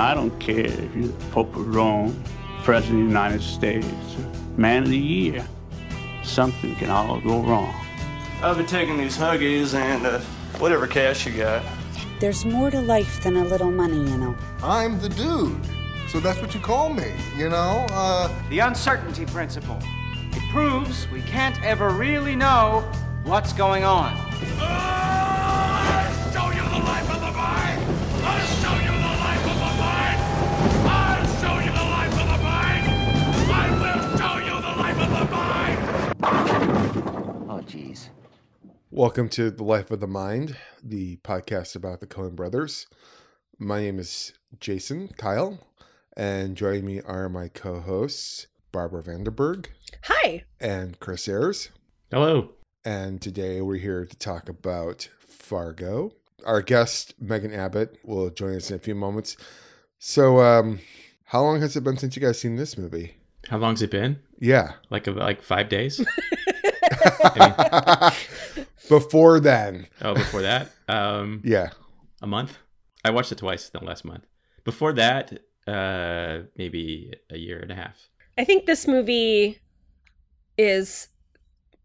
I don't care if you're the Pope of Rome, President of the United States, Man of the Year. Something can all go wrong. I'll be taking these Huggies and uh, whatever cash you got. There's more to life than a little money, you know. I'm the dude. So that's what you call me, you know? Uh, The uncertainty principle. It proves we can't ever really know what's going on. Jeez. Welcome to The Life of the Mind, the podcast about the Coen brothers. My name is Jason Kyle, and joining me are my co hosts, Barbara Vanderberg Hi. and Chris Ayers. Hello. And today we're here to talk about Fargo. Our guest, Megan Abbott, will join us in a few moments. So, um, how long has it been since you guys seen this movie? How long's it been? Yeah. Like a, like five days? Before then. oh, before that, um, Yeah. a month. I watched it twice in the last month. Before that, uh, maybe a year and a half. I think this movie is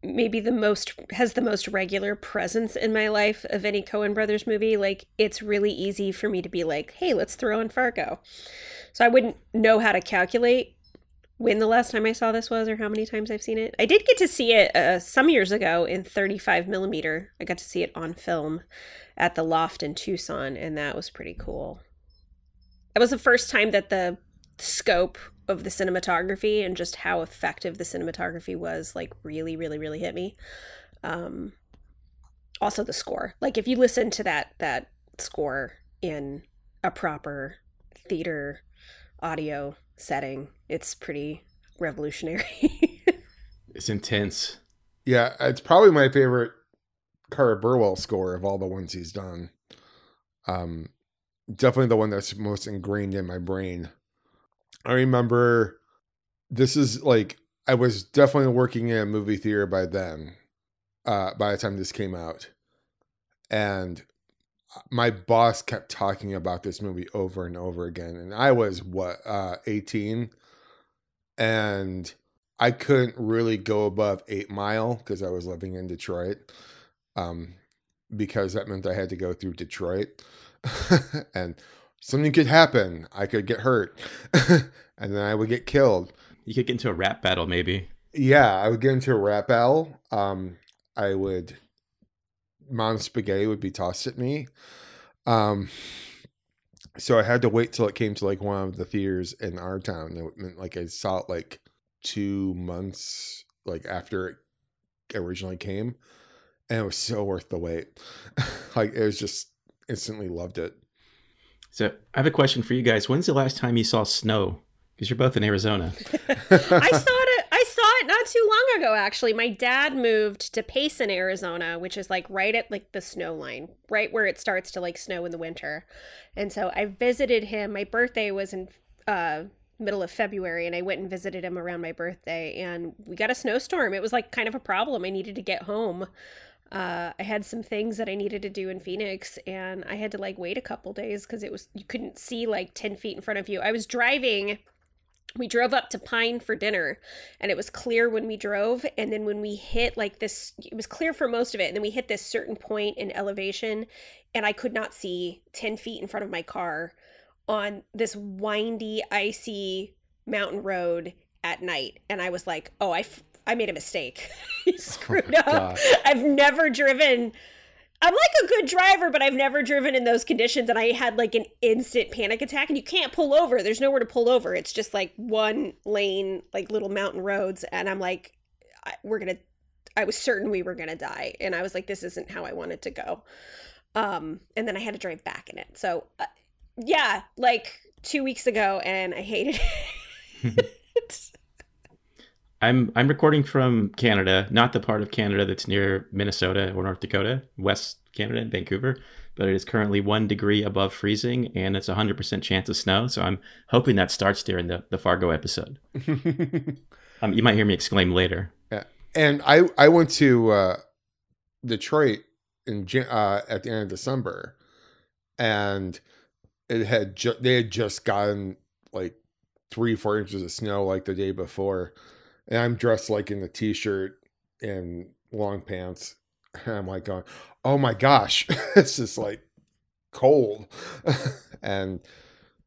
maybe the most has the most regular presence in my life of any Coen Brothers movie. Like it's really easy for me to be like, "Hey, let's throw in Fargo." So I wouldn't know how to calculate when the last time I saw this was or how many times I've seen it. I did get to see it uh, some years ago in 35 millimeter. I got to see it on film at the Loft in Tucson, and that was pretty cool. That was the first time that the scope of the cinematography and just how effective the cinematography was like really really really hit me um also the score like if you listen to that that score in a proper theater audio setting it's pretty revolutionary It's intense. Yeah, it's probably my favorite Carter Burwell score of all the ones he's done. Um, definitely the one that's most ingrained in my brain. I remember this is like I was definitely working in a movie theater by then. Uh, by the time this came out, and my boss kept talking about this movie over and over again, and I was what uh, eighteen, and I couldn't really go above Eight Mile because I was living in Detroit, um, because that meant I had to go through Detroit, and something could happen. I could get hurt, and then I would get killed. You could get into a rap battle, maybe. Yeah, I would get into a rap battle. Um, I would, mom spaghetti would be tossed at me. Um, so I had to wait till it came to like one of the theaters in our town. It meant like I saw it like two months like after it originally came, and it was so worth the wait. like it was just instantly loved it. So I have a question for you guys. When's the last time you saw snow? Because you're both in Arizona. i saw it i saw it not too long ago actually my dad moved to payson arizona which is like right at like the snow line right where it starts to like snow in the winter. And so i visited him. My birthday was in uh middle of february and i went and visited him around my birthday and we got a snowstorm. It was like kind of a problem. I needed to get home. Uh, I had some things that I needed to do in Phoenix, and I had to like wait a couple days because it was you couldn't see like ten feet in front of you. I was driving we drove up to Pine for dinner and it was clear when we drove and then when we hit like this it was clear for most of it and then we hit this certain point in elevation and I could not see 10 feet in front of my car on this windy icy mountain road at night and I was like oh I, f- I made a mistake I oh screwed up God. I've never driven I'm like a good driver, but I've never driven in those conditions. And I had like an instant panic attack, and you can't pull over. There's nowhere to pull over. It's just like one lane, like little mountain roads. And I'm like, we're going to, I was certain we were going to die. And I was like, this isn't how I wanted to go. Um, and then I had to drive back in it. So, uh, yeah, like two weeks ago, and I hated it. I'm I'm recording from Canada, not the part of Canada that's near Minnesota or North Dakota, West Canada in Vancouver, but it is currently one degree above freezing and it's a hundred percent chance of snow. So I'm hoping that starts during the, the Fargo episode. um, you might hear me exclaim later. Yeah. And I I went to uh, Detroit in uh, at the end of December, and it had ju- they had just gotten like three four inches of snow like the day before, and I'm dressed like in a t-shirt and long pants. And I'm like going, oh my gosh, it's just like cold, and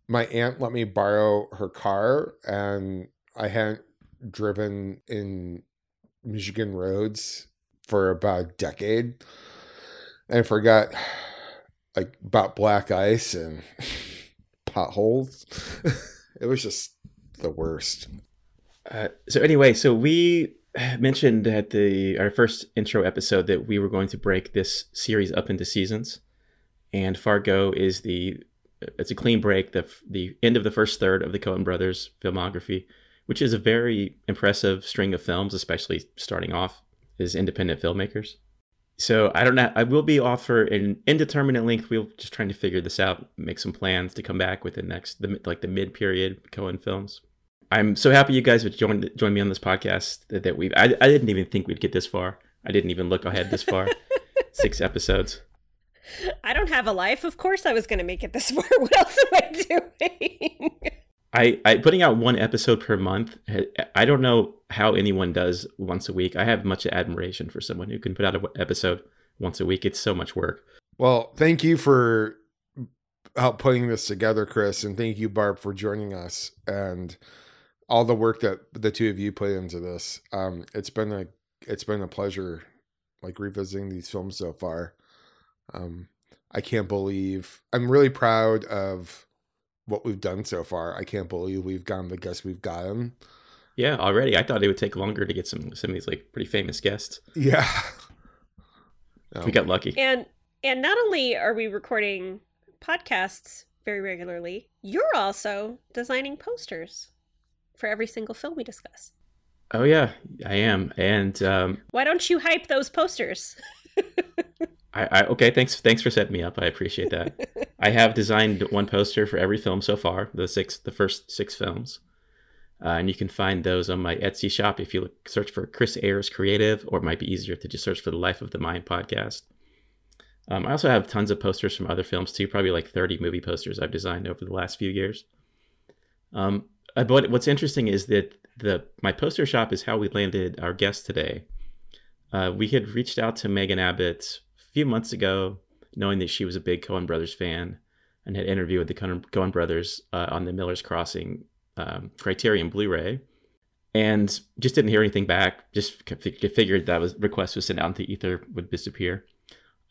my aunt let me borrow her car, and I hadn't driven in Michigan roads for about a decade. And forgot like about black ice and potholes. it was just the worst. Uh, so anyway, so we mentioned at the our first intro episode that we were going to break this series up into seasons, and Fargo is the it's a clean break the the end of the first third of the Coen brothers filmography, which is a very impressive string of films, especially starting off as independent filmmakers. So I don't know. I will be off for an indeterminate length. We're just trying to figure this out, make some plans to come back with the next, the, like the mid period Coen films. I'm so happy you guys would join join me on this podcast that, that we. I, I didn't even think we'd get this far. I didn't even look ahead this far. Six episodes. I don't have a life. Of course, I was going to make it this far. What else am I doing? I, I putting out one episode per month. I don't know how anyone does once a week. I have much admiration for someone who can put out an episode once a week. It's so much work. Well, thank you for help putting this together, Chris, and thank you, Barb, for joining us and all the work that the two of you put into this. Um, it's been a it's been a pleasure, like revisiting these films so far. Um, I can't believe I'm really proud of what we've done so far. I can't believe we've gotten the guests we've gotten. Yeah, already. I thought it would take longer to get some some of these like pretty famous guests. Yeah. We got lucky. And and not only are we recording podcasts very regularly, you're also designing posters for every single film we discuss. Oh yeah, I am. And um, why don't you hype those posters? I, I, okay. Thanks. Thanks for setting me up. I appreciate that. I have designed one poster for every film so far. The six, the first six films, uh, and you can find those on my Etsy shop if you look, search for Chris Ayers Creative, or it might be easier to just search for the Life of the Mind podcast. Um, I also have tons of posters from other films too. Probably like thirty movie posters I've designed over the last few years. Um, uh, but what's interesting is that the my poster shop is how we landed our guest today. Uh, we had reached out to Megan Abbott a few months ago, knowing that she was a big Coen Brothers fan and had interviewed the Coen Brothers uh, on the Miller's Crossing um, Criterion Blu-ray, and just didn't hear anything back. Just figured that was request was sent out into the ether would disappear.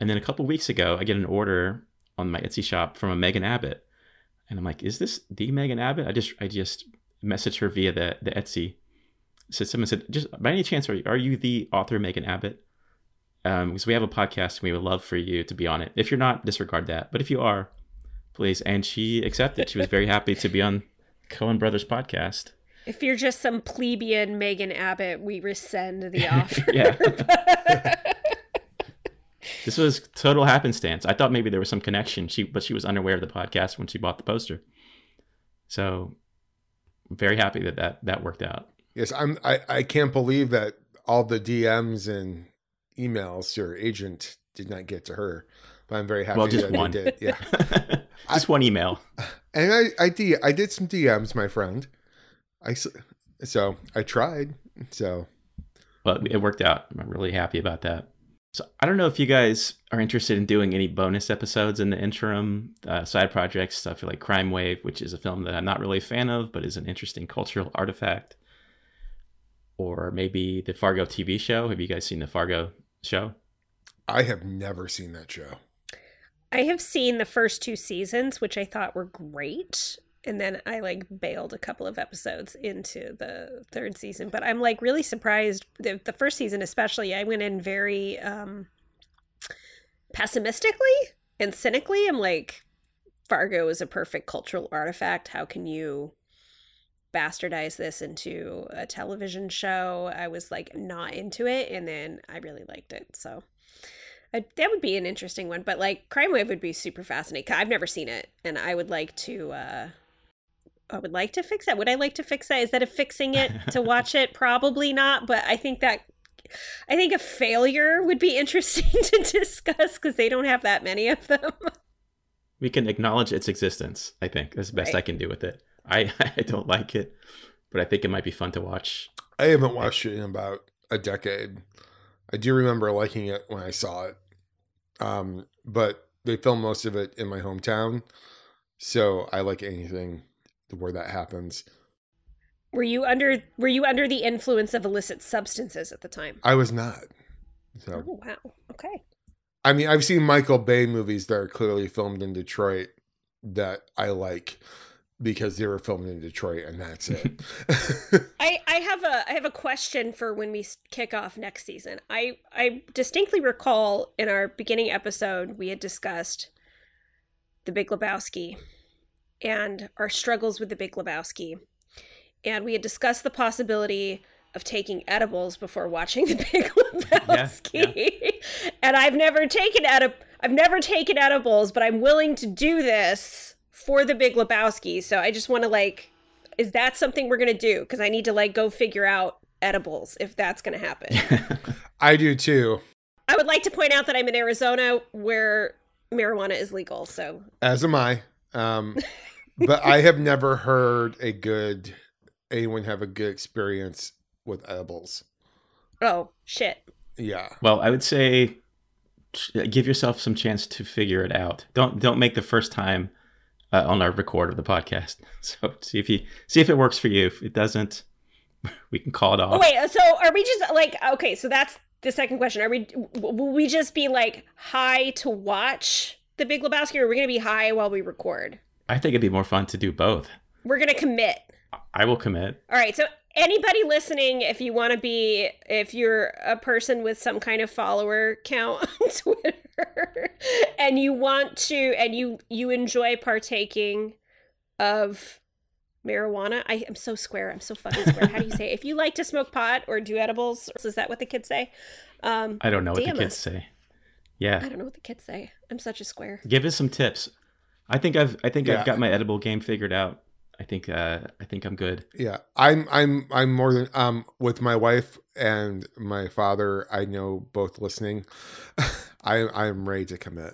And then a couple weeks ago, I get an order on my Etsy shop from a Megan Abbott, and I'm like, "Is this the Megan Abbott?" I just I just messaged her via the the Etsy. So someone said, "Just by any chance, are you, are you the author Megan Abbott?" um, because we have a podcast and we would love for you to be on it. If you're not, disregard that. But if you are, please. And she accepted. She was very happy to be on Coen Brothers podcast. If you're just some plebeian Megan Abbott, we rescind the offer. yeah. this was total happenstance. I thought maybe there was some connection. She, but she was unaware of the podcast when she bought the poster. So, I'm very happy that that that worked out. Yes, I'm. I I can't believe that all the DMs and emails your agent did not get to her. But I'm very happy well, just that one. did. Yeah. just I, one email. And I I did I did some DMs, my friend. I so I tried. So but it worked out. I'm really happy about that. So I don't know if you guys are interested in doing any bonus episodes in the interim, uh, side projects, stuff like Crime Wave, which is a film that I'm not really a fan of, but is an interesting cultural artifact. Or maybe the Fargo TV show. Have you guys seen the Fargo show? I have never seen that show. I have seen the first two seasons, which I thought were great. And then I like bailed a couple of episodes into the third season. But I'm like really surprised. The, the first season, especially, I went in very um, pessimistically and cynically. I'm like, Fargo is a perfect cultural artifact. How can you bastardize this into a television show. I was like not into it, and then I really liked it. So I, that would be an interesting one. But like Crime Wave would be super fascinating. I've never seen it, and I would like to. uh I would like to fix that. Would I like to fix that? Is that a fixing it to watch it? Probably not. But I think that I think a failure would be interesting to discuss because they don't have that many of them. we can acknowledge its existence. I think that's the best I can do with it. I I don't like it, but I think it might be fun to watch. I haven't watched it in about a decade. I do remember liking it when I saw it. Um, but they filmed most of it in my hometown. So I like anything where that happens. Were you under Were you under the influence of illicit substances at the time? I was not. So Oh wow. Okay. I mean, I've seen Michael Bay movies that are clearly filmed in Detroit that I like because they were filmed in Detroit, and that's it. I, I have a I have a question for when we s- kick off next season. I I distinctly recall in our beginning episode we had discussed the Big Lebowski and our struggles with the Big Lebowski, and we had discussed the possibility of taking edibles before watching the Big Lebowski. and I've never taken edib- I've never taken edibles, but I'm willing to do this for the Big Lebowski. So I just want to like is that something we're gonna do? Because I need to like go figure out edibles if that's gonna happen. I do too, I would like to point out that I'm in Arizona where marijuana is legal. So as am I. Um, but I have never heard a good anyone have a good experience with edibles. oh shit. Yeah, Well, I would say give yourself some chance to figure it out. Don't don't make the first time uh, on our record of the podcast. So see if you see if it works for you. If it doesn't, we can call it off. Oh wait, so are we just like okay? So that's the second question. Are we will we just be like high to watch the Big Lebowski, or are we gonna be high while we record? I think it'd be more fun to do both. We're gonna commit. I will commit. All right. So anybody listening, if you want to be, if you're a person with some kind of follower count on Twitter, and you want to, and you you enjoy partaking of marijuana, I am so square. I'm so fucking square. How do you say? It? If you like to smoke pot or do edibles, is that what the kids say? Um, I don't know what the kids us. say. I don't know what the kids say. I'm such a square. give us some tips. I think I've I think Yeah. I've got my edible game figured out. I think uh I think I'm good. yeah. I'm I'm I'm more than um with my wife and my father. I know both listening. I I'm ready to commit.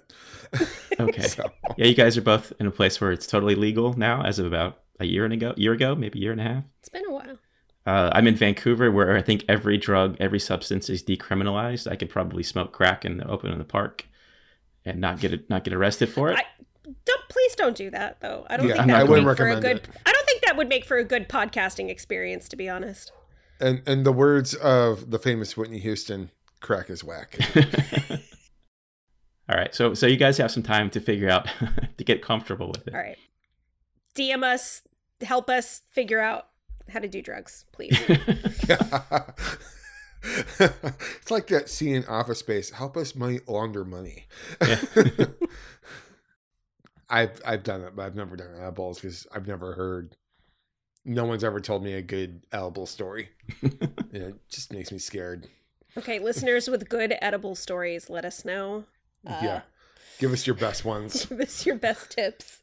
Okay. So, Yeah, you guys are both in a place where it's totally legal now, as of about a year and ago, year ago, maybe a year and a half. It's been a while. Uh, I'm in Vancouver, where I think every drug, every substance is decriminalized. I could probably smoke crack in the open in the park, and not get not get arrested for it. I don't please don't do that though. I don't Yeah, think that not would make for a recommend good. it. I don't think that would make for a good podcasting experience, to be honest. and and the words of the famous Whitney Houston, "Crack is whack." All right, so so you guys have some time to figure out to get comfortable with it. All right, DM us, help us figure out how to do drugs, please. it's like that scene in Office Space. Help us money launder money. Yeah. I've I've done it, but I've never done edibles because I've never heard. No one's ever told me a good edible story. and it just makes me scared. okay, listeners with good edible stories, let us know. Uh, yeah, give us your best ones. give us your best tips.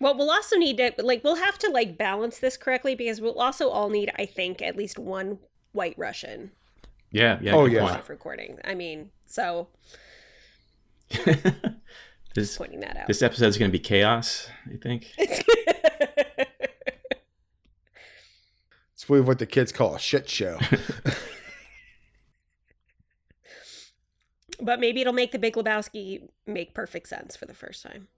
Well, we'll also need to like we'll have to like balance this correctly because we'll also all need, I think, at least one White Russian Yeah, yeah. Oh, yeah. point. recording. I mean, so this pointing that out. this episode is going to be chaos. I think. It's really what the kids call a shit show. but maybe it'll make the Big Lebowski make perfect sense for the first time.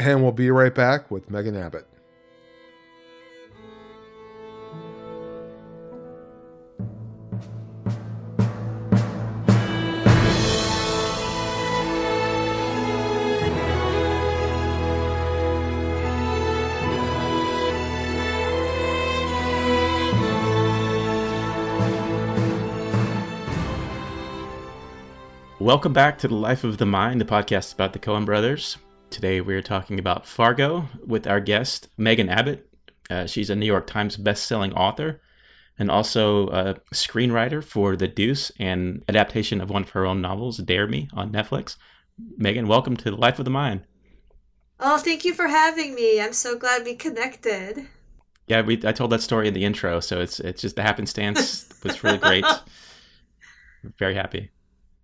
And we'll be right back with Megan Abbott. Welcome back to the Life of the Mind, the podcast about the Coen brothers. Today we're talking about Fargo with our guest Megan Abbott. Uh, she's a New York Times best-selling author and also a screenwriter for The Deuce and adaptation of one of her own novels, Dare Me, on Netflix. Megan, welcome to the Life of the Mind. Oh, thank you for having me. I'm so glad we connected. Yeah, we I told that story in the intro, so it's it's just the happenstance was really great. Very happy.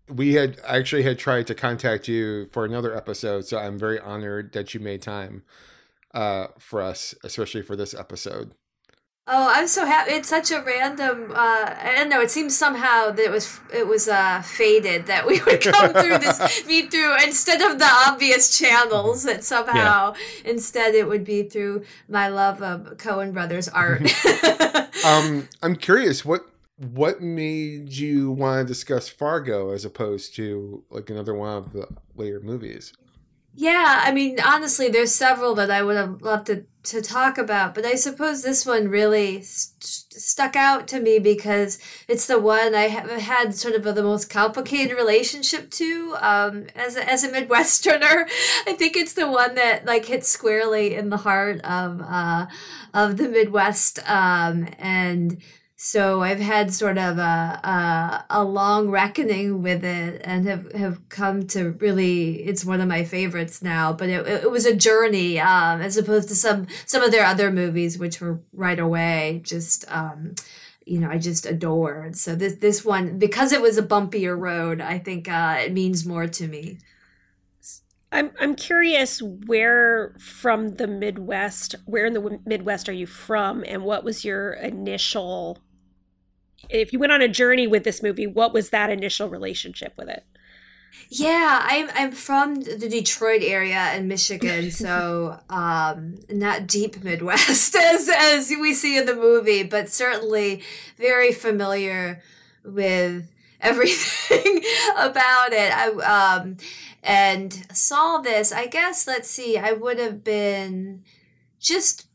We had actually had tried to contact you for another episode, so I'm very honored that you made time uh, for us, especially for this episode. Oh, I'm so happy! It's such a random. Uh, I don't know. It seems somehow that it was it was uh, fated that we would come through this meet through instead of the obvious channels. That somehow instead it would be through my love of Coen Brothers art. Um, I'm curious what what made you want to discuss Fargo as opposed to like another one of the later movies? Yeah, I mean, honestly, there's several that I would have loved to, to talk about, but I suppose this one really st- stuck out to me because it's the one I have had sort of a, the most complicated relationship to um, as a, as a Midwesterner. I think it's the one that like hits squarely in the heart of uh, of the Midwest, um, and so I've had sort of a, a, a long reckoning with it and have, have come to really it's one of my favorites now but it, it was a journey um, as opposed to some some of their other movies which were right away just um, you know I just adored so this this one because it was a bumpier road I think uh, it means more to me I'm I'm curious where from the Midwest, where in the Midwest are you from, and what was your initial? If you went on a journey with this movie, what was that initial relationship with it? Yeah, I'm I'm from the Detroit area in Michigan, so um, not deep Midwest as as we see in the movie, but certainly very familiar with everything about it. I um and saw this. I guess let's see. I would have been just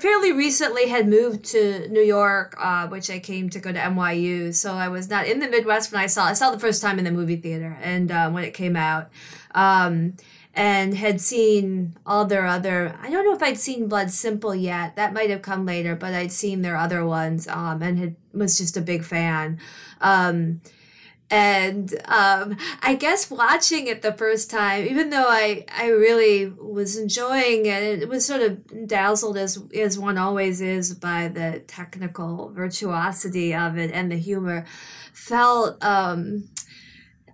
fairly recently had moved to New York, uh, which I came to go to NYU. So I was not in the Midwest when I saw. I saw the first time in the movie theater, and uh, when it came out. Um, and had seen all their other I don't know if I'd seen Blood Simple yet. That might have come later, but I'd seen their other ones um and had was just a big fan. Um and um, I guess watching it the first time, even though I, I really was enjoying it, it was sort of dazzled as as one always is by the technical virtuosity of it and the humor. Felt um,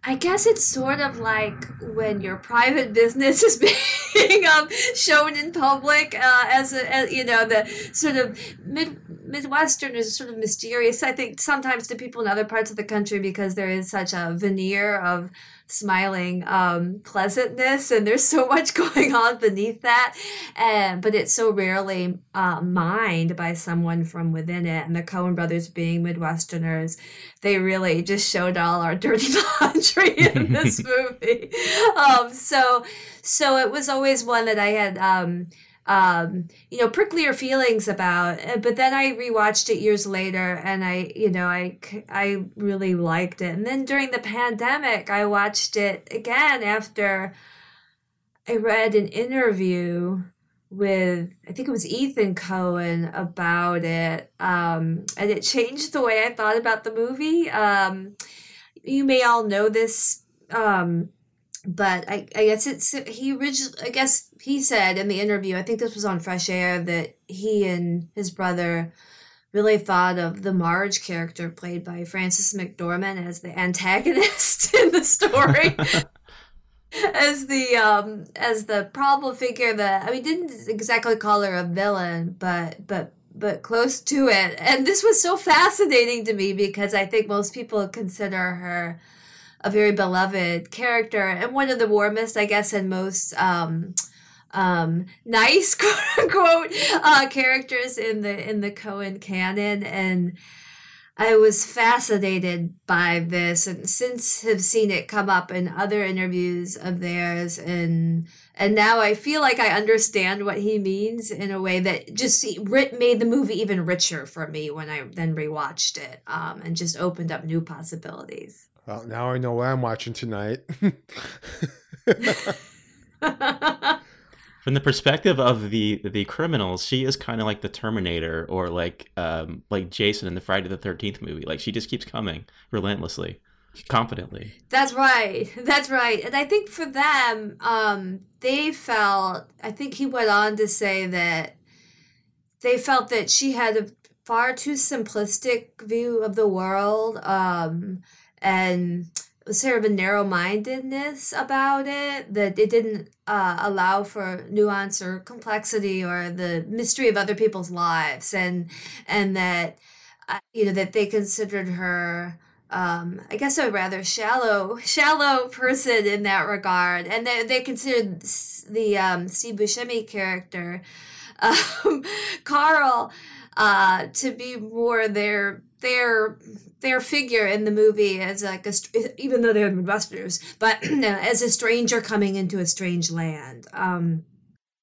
I guess it's sort of like when your private business is being um, shown in public uh, as, a, as you know the sort of mid Midwestern is sort of mysterious. I think sometimes to people in other parts of the country because there is such a veneer of smiling um, pleasantness and there's so much going on beneath that and but it's so rarely uh, mined by someone from within it and the coen brothers being midwesterners they really just showed all our dirty laundry in this movie um, so so it was always one that i had um, um, you know, pricklier feelings about. Uh, but then I rewatched it years later, and I, you know, I I really liked it. And then during the pandemic, I watched it again after I read an interview with I think it was Ethan Coen about it, um, and it changed the way I thought about the movie. Um, you may all know this. Um, but I, I guess it's he originally I guess he said in the interview I think this was on Fresh Air that he and his brother really thought of the Marge character played by Frances McDormand as the antagonist in the story. as the um as the problem figure that I mean didn't exactly call her a villain but but but close to it and this was so fascinating to me because I think most people consider her a very beloved character and one of the warmest, I guess, and most um, um, nice quote unquote uh, characters in the in the Coen canon, and I was fascinated by this, and since have seen it come up in other interviews of theirs, and and now I feel like I understand what he means in a way that just made the movie even richer for me when I then rewatched it, um, and just opened up new possibilities. Well, now I know what I'm watching tonight. From the perspective of the the criminals, she is kind of like the Terminator or like um like Jason in the Friday the Thirteenth movie. Like she just keeps coming relentlessly, confidently. That's right. That's right. And I think for them, um, they felt. I think he went on to say that they felt that she had a far too simplistic view of the world. Um, and sort of a narrow mindedness about it that it didn't uh, allow for nuance or complexity or the mystery of other people's lives. And and that uh, you know that they considered her um, I guess a rather shallow, shallow person in that regard, and they they considered the um, Steve Buscemi character, um, Carl, uh, to be more their their their figure in the movie as like a even though they're Midwesterners, but as a stranger coming into a strange land. Um,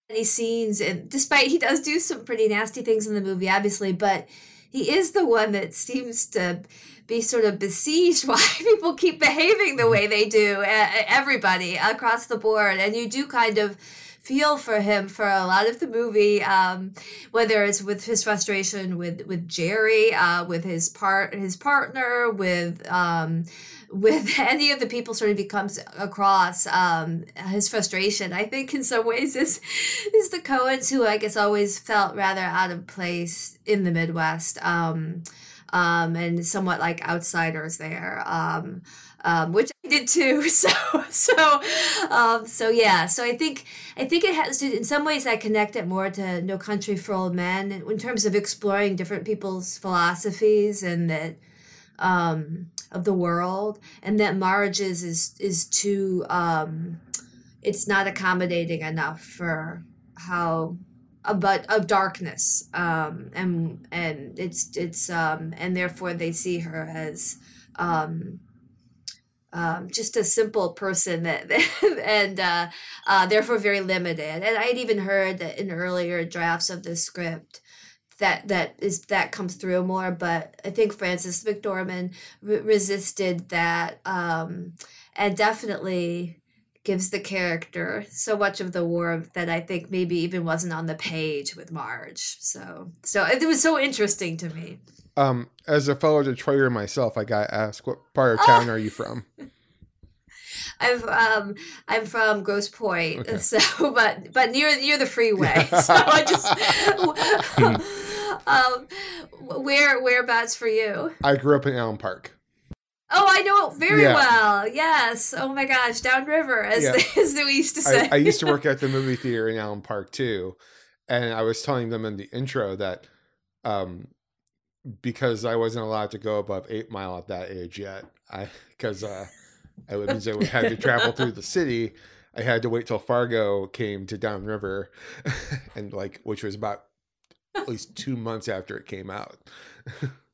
these scenes, and despite he does do some pretty nasty things in the movie, obviously, but he is the one that seems to be sort of besieged why people keep behaving the way they do everybody across the board and you do kind of feel for him for a lot of the movie um, whether it's with his frustration with with jerry uh, with his part his partner with um, with any of the people sort of becomes across um, his frustration i think in some ways is is the coens who i guess always felt rather out of place in the midwest um, um, and somewhat like outsiders there. Um, um, which I did too. So, so, um, so yeah. So I think I think it has to. In some ways, I connect it more to No Country for Old Men in terms of exploring different people's philosophies and that um, of the world, and that marriages is is too. Um, it's not accommodating enough for how but of darkness um and and it's it's um and therefore they see her as um um, just a simple person that and uh, uh, therefore very limited. And I had even heard that in earlier drafts of the script that that is that comes through more. But I think Frances McDormand re- resisted that um, and definitely gives the character so much of the warmth that I think maybe even wasn't on the page with Marge. So so it was so interesting to me. Um, as a fellow Detroiter myself, I got asked, "What part of town oh. are you from?" I'm um I'm from Grosse Pointe, okay. so but but near near the freeway. so I just um where whereabouts for you? I grew up in Allen Park. Oh, I know it very yeah. well. Yes. Oh my gosh, downriver, as, yeah. as we used to say. I, I, used to work at the movie theater in Allen Park too, and I was telling them in the intro that um, because I wasn't allowed to go above Eight Mile at that age yet, I because uh, I would means I would have to travel through the city. I had to wait till Fargo came to downriver, and like which was about at least two months after it came out.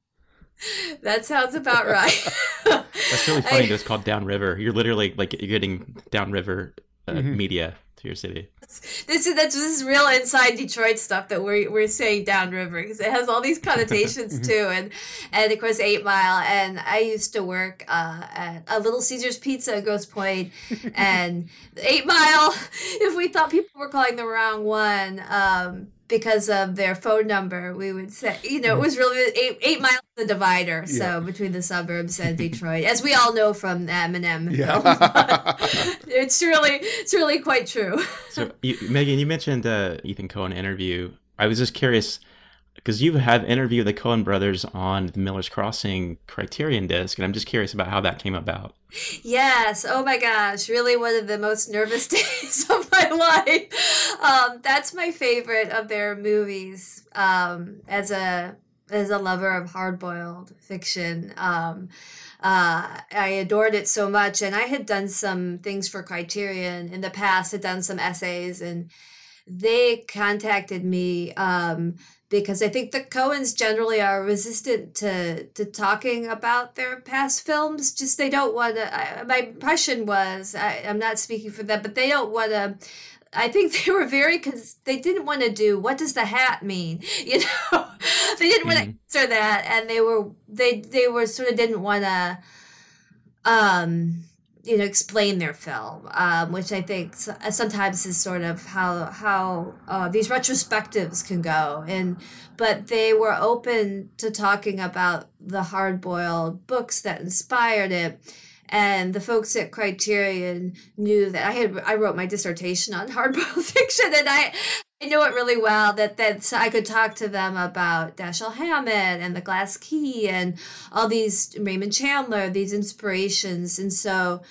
that sounds about right. That's really funny. I, that it's called Downriver. You're literally like you're getting Downriver uh, mm-hmm. media to your city. This is that's this is real inside Detroit stuff that we're we're saying downriver because it has all these connotations mm-hmm. too, and and of course Eight Mile. And I used to work uh, at a Little Caesars Pizza at Grosse Pointe, and Eight Mile. If we thought people were calling the wrong one. Um, because of their phone number, we would say, you know, it was really eight, eight miles the divider. So yeah. between the suburbs and Detroit, as we all know from Eminem. Yeah. it's really, it's really quite true. So, you, Megan, you mentioned uh, Ethan Coen interview. I was just curious because you have interviewed the Coen brothers on the Miller's Crossing Criterion disc, and I'm just curious about how that came about. Yes. Oh my gosh. Really one of the most nervous days of my life. Um, that's my favorite of their movies. Um, as a as a lover of hard-boiled fiction. Um, uh, I adored it so much, and I had done some things for Criterion in the past. Had done some essays, and they contacted me um, because I think the Coens generally are resistant to to talking about their past films. Just they don't want to. My impression was I, am not speaking for them, but they don't want to. I think they were very because they didn't want to do what does the hat mean, you know. they didn't want to mm-hmm. answer that, and they were they they were sort of didn't want to. Um, you know explain their film um, which i think sometimes is sort of how how uh, these retrospectives can go. And but they were open to talking about the hard-boiled books that inspired it. And the folks at Criterion knew that I had I wrote my dissertation on hardboiled fiction, and I I know it really well that that so I could talk to them about Dashiell Hammett and the Glass Key and all these Raymond Chandler, these inspirations, and so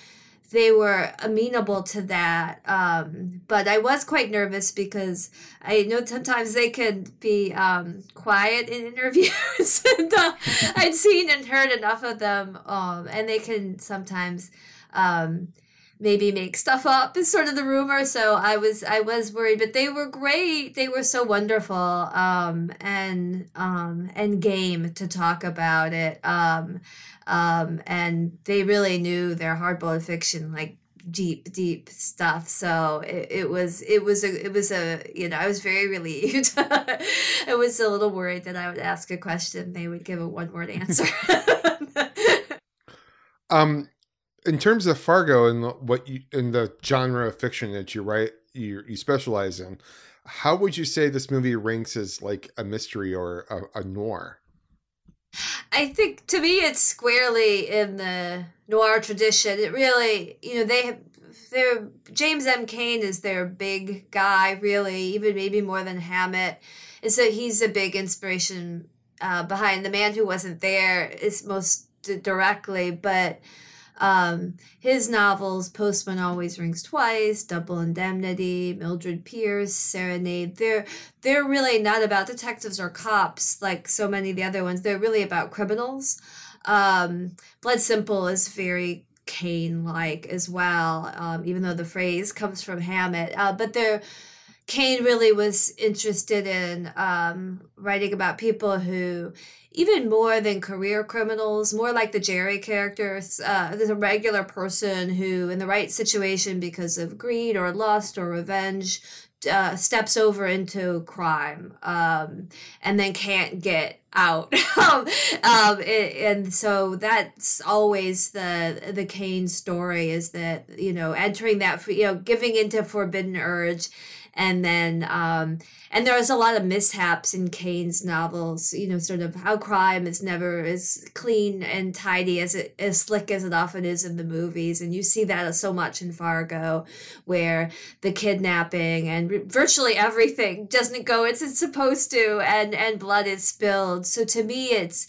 they were amenable to that. Um, but I was quite nervous because I know sometimes they can be um, quiet in interviews. and, uh, I'd seen and heard enough of them, um, and they can sometimes um, maybe make stuff up is sort of the rumor. So i was i was worried but they were great. They were so wonderful um and um and game to talk about it. Um um and they really knew their hardboiled fiction like deep deep stuff. So it, it was it was a it was a you know i was very relieved. I was a little worried that i would ask a question they would give a one word answer. Um in terms of Fargo and what you in the genre of fiction that you write you you specialize in, how would you say this movie ranks as like a mystery or a, a noir? I think to me it's squarely in the noir tradition. It really, you know, they have their James M. Cain is their big guy, really, even maybe more than Hammett. And so he's a big inspiration uh, behind the man who wasn't there is most directly, but um, his novels, Postman Always Rings Twice, Double Indemnity, Mildred Pierce, Serenade, they're they're really not about detectives or cops like so many of the other ones. They're really about criminals. Um, Blood Simple is very Cain like as well, um, even though the phrase comes from Hammett. Uh, but they're Cain really was interested in um, writing about people who even more than career criminals, more like the Jerry characters. Uh, there's a regular person who, in the right situation because of greed or lust or revenge, uh, steps over into crime um, and then can't get out. um, um, it, and so that's always the the Cain story is that you know entering that you know giving into forbidden urge and then um and there's a lot of mishaps in Cain's novels you know sort of how crime is never as clean and tidy as it as slick as it often is in the movies. And you see that so much in Fargo where the kidnapping and virtually everything doesn't go as it's supposed to and and blood is spilled. So to me it's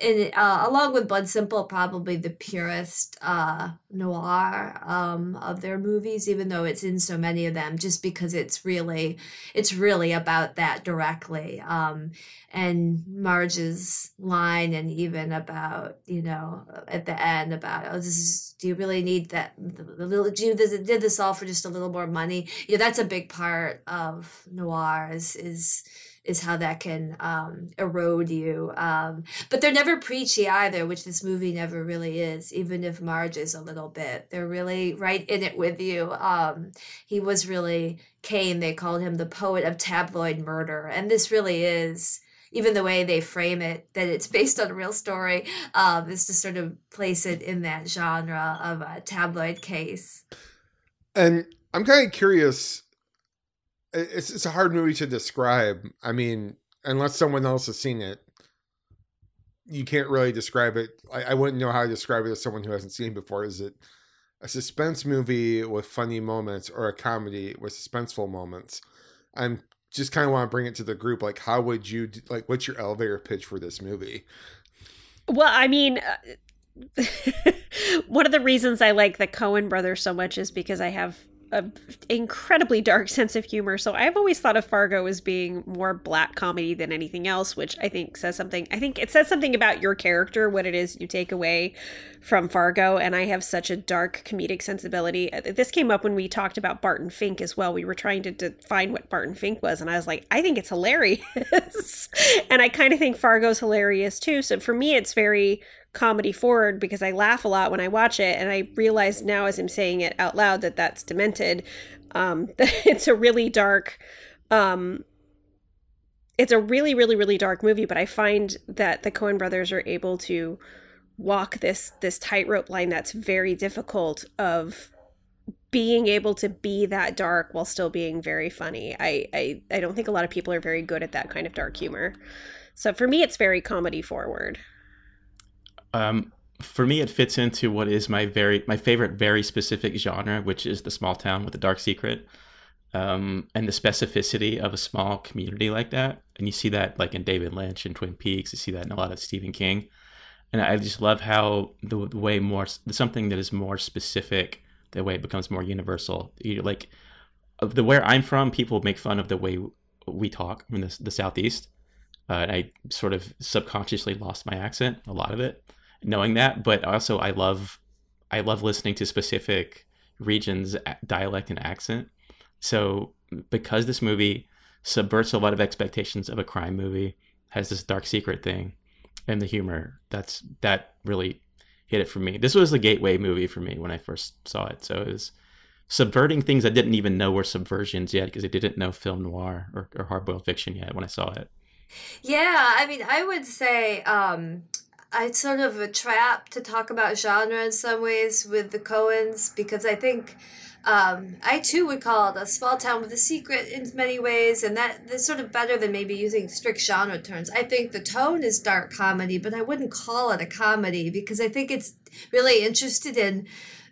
and uh, along with Blood Simple, probably the purest uh, noir um, of their movies, even though it's in so many of them, just because it's really, it's really about that directly. Um, and Marge's line, and even about you know at the end about oh, this is do you really need that the little do you did this all for just a little more money? Yeah, that's a big part of noir is is is how that can um, erode you. Um, but they're never preachy either, which this movie never really is, even if Marge is a little bit. They're really right in it with you. Um, he was really Cain, they called him the poet of tabloid murder. And this really is even the way they frame it, that it's based on a real story, um, is to sort of place it in that genre of a tabloid case. And I'm kind of curious it's it's a hard movie to describe. I mean, unless someone else has seen it, you can't really describe it. I, I wouldn't know how to describe it as someone who hasn't seen it before. Is it a suspense movie with funny moments or a comedy with suspenseful moments? I'm just kind of want to bring it to the group. Like, how would you like? What's your elevator pitch for this movie? Well, I mean. Uh, one of the reasons I like the Coen brothers so much is because I have a incredibly dark sense of humor. So I've always thought of Fargo as being more black comedy than anything else, which I think says something. I think it says something about your character, what it is you take away from Fargo. And I have such a dark comedic sensibility. Uh, this came up when we talked about Barton Fink as well. We were trying to define what Barton Fink was, and I was like, I think it's hilarious. and I kind of think Fargo's hilarious too. So for me, it's very comedy forward because I laugh a lot when I watch it, and I realize now as I'm saying it out loud that that's demented. Um, that it's a really dark, um, it's a really, really, really dark movie. But I find that the Coen brothers are able to walk this this tightrope line that's very difficult of being able to be that dark while still being very funny. I, I I don't think a lot of people are very good at that kind of dark humor. So for me, it's very comedy forward. Um, for me, it fits into what is my very my favorite, very specific genre, which is the small town with the dark secret, um, and the specificity of a small community like that. And you see that like in David Lynch and Twin Peaks. You see that in a lot of Stephen King, and I just love how the, the way more something that is more specific, the way it becomes more universal. You like the where I'm from, people make fun of the way we talk in the, the southeast. Uh, I sort of subconsciously lost my accent, a lot of it knowing that, but also I love I love listening to specific regions dialect and accent. So because this movie subverts a lot of expectations of a crime movie, has this dark secret thing and the humor, that's that really hit it for me. This was the gateway movie for me when I first saw it. So it was subverting things I didn't even know were subversions yet because I didn't know film noir or, or hardboiled fiction yet when I saw it. Yeah, I mean, I would say um, it's sort of a trap to talk about genre in some ways with the Coens because I think um, I too would call it a small town with a secret in many ways, and that that's sort of better than maybe using strict genre terms. I think the tone is dark comedy, but I wouldn't call it a comedy because I think it's really interested in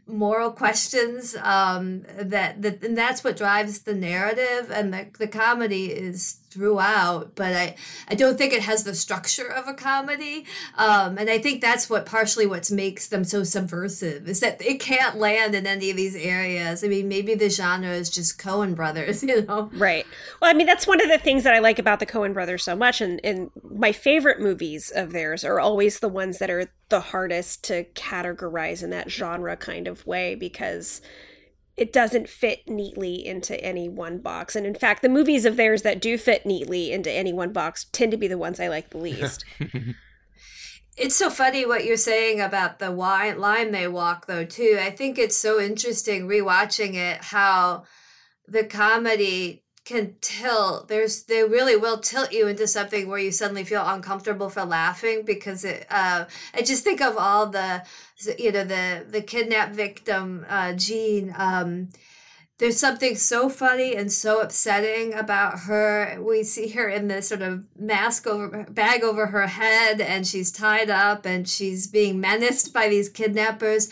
moral questions um, that, that and that's what drives the narrative and the, the comedy is throughout but i i don't think it has the structure of a comedy. Um, and i think that's what partially what makes them so subversive is that it can't land in any of these areas. I mean maybe the genre is just coen brothers you know? Right. Well i mean that's one of the things that i like about the coen brothers so much and and my favorite movies of theirs are always the ones that are the hardest to categorize in that genre kind of way because it doesn't fit neatly into any one box. And in fact, the movies of theirs that do fit neatly into any one box tend to be the ones I like the least. it's so funny what you're saying about the line they walk, though, too. I think it's so interesting rewatching it how the comedy can tilt there's they really will tilt you into something where you suddenly feel uncomfortable for laughing because it uh i just think of all the you know the the kidnap victim uh jean um there's something so funny and so upsetting about her. We see her in this sort of mask over bag over her head, and she's tied up and she's being menaced by these kidnappers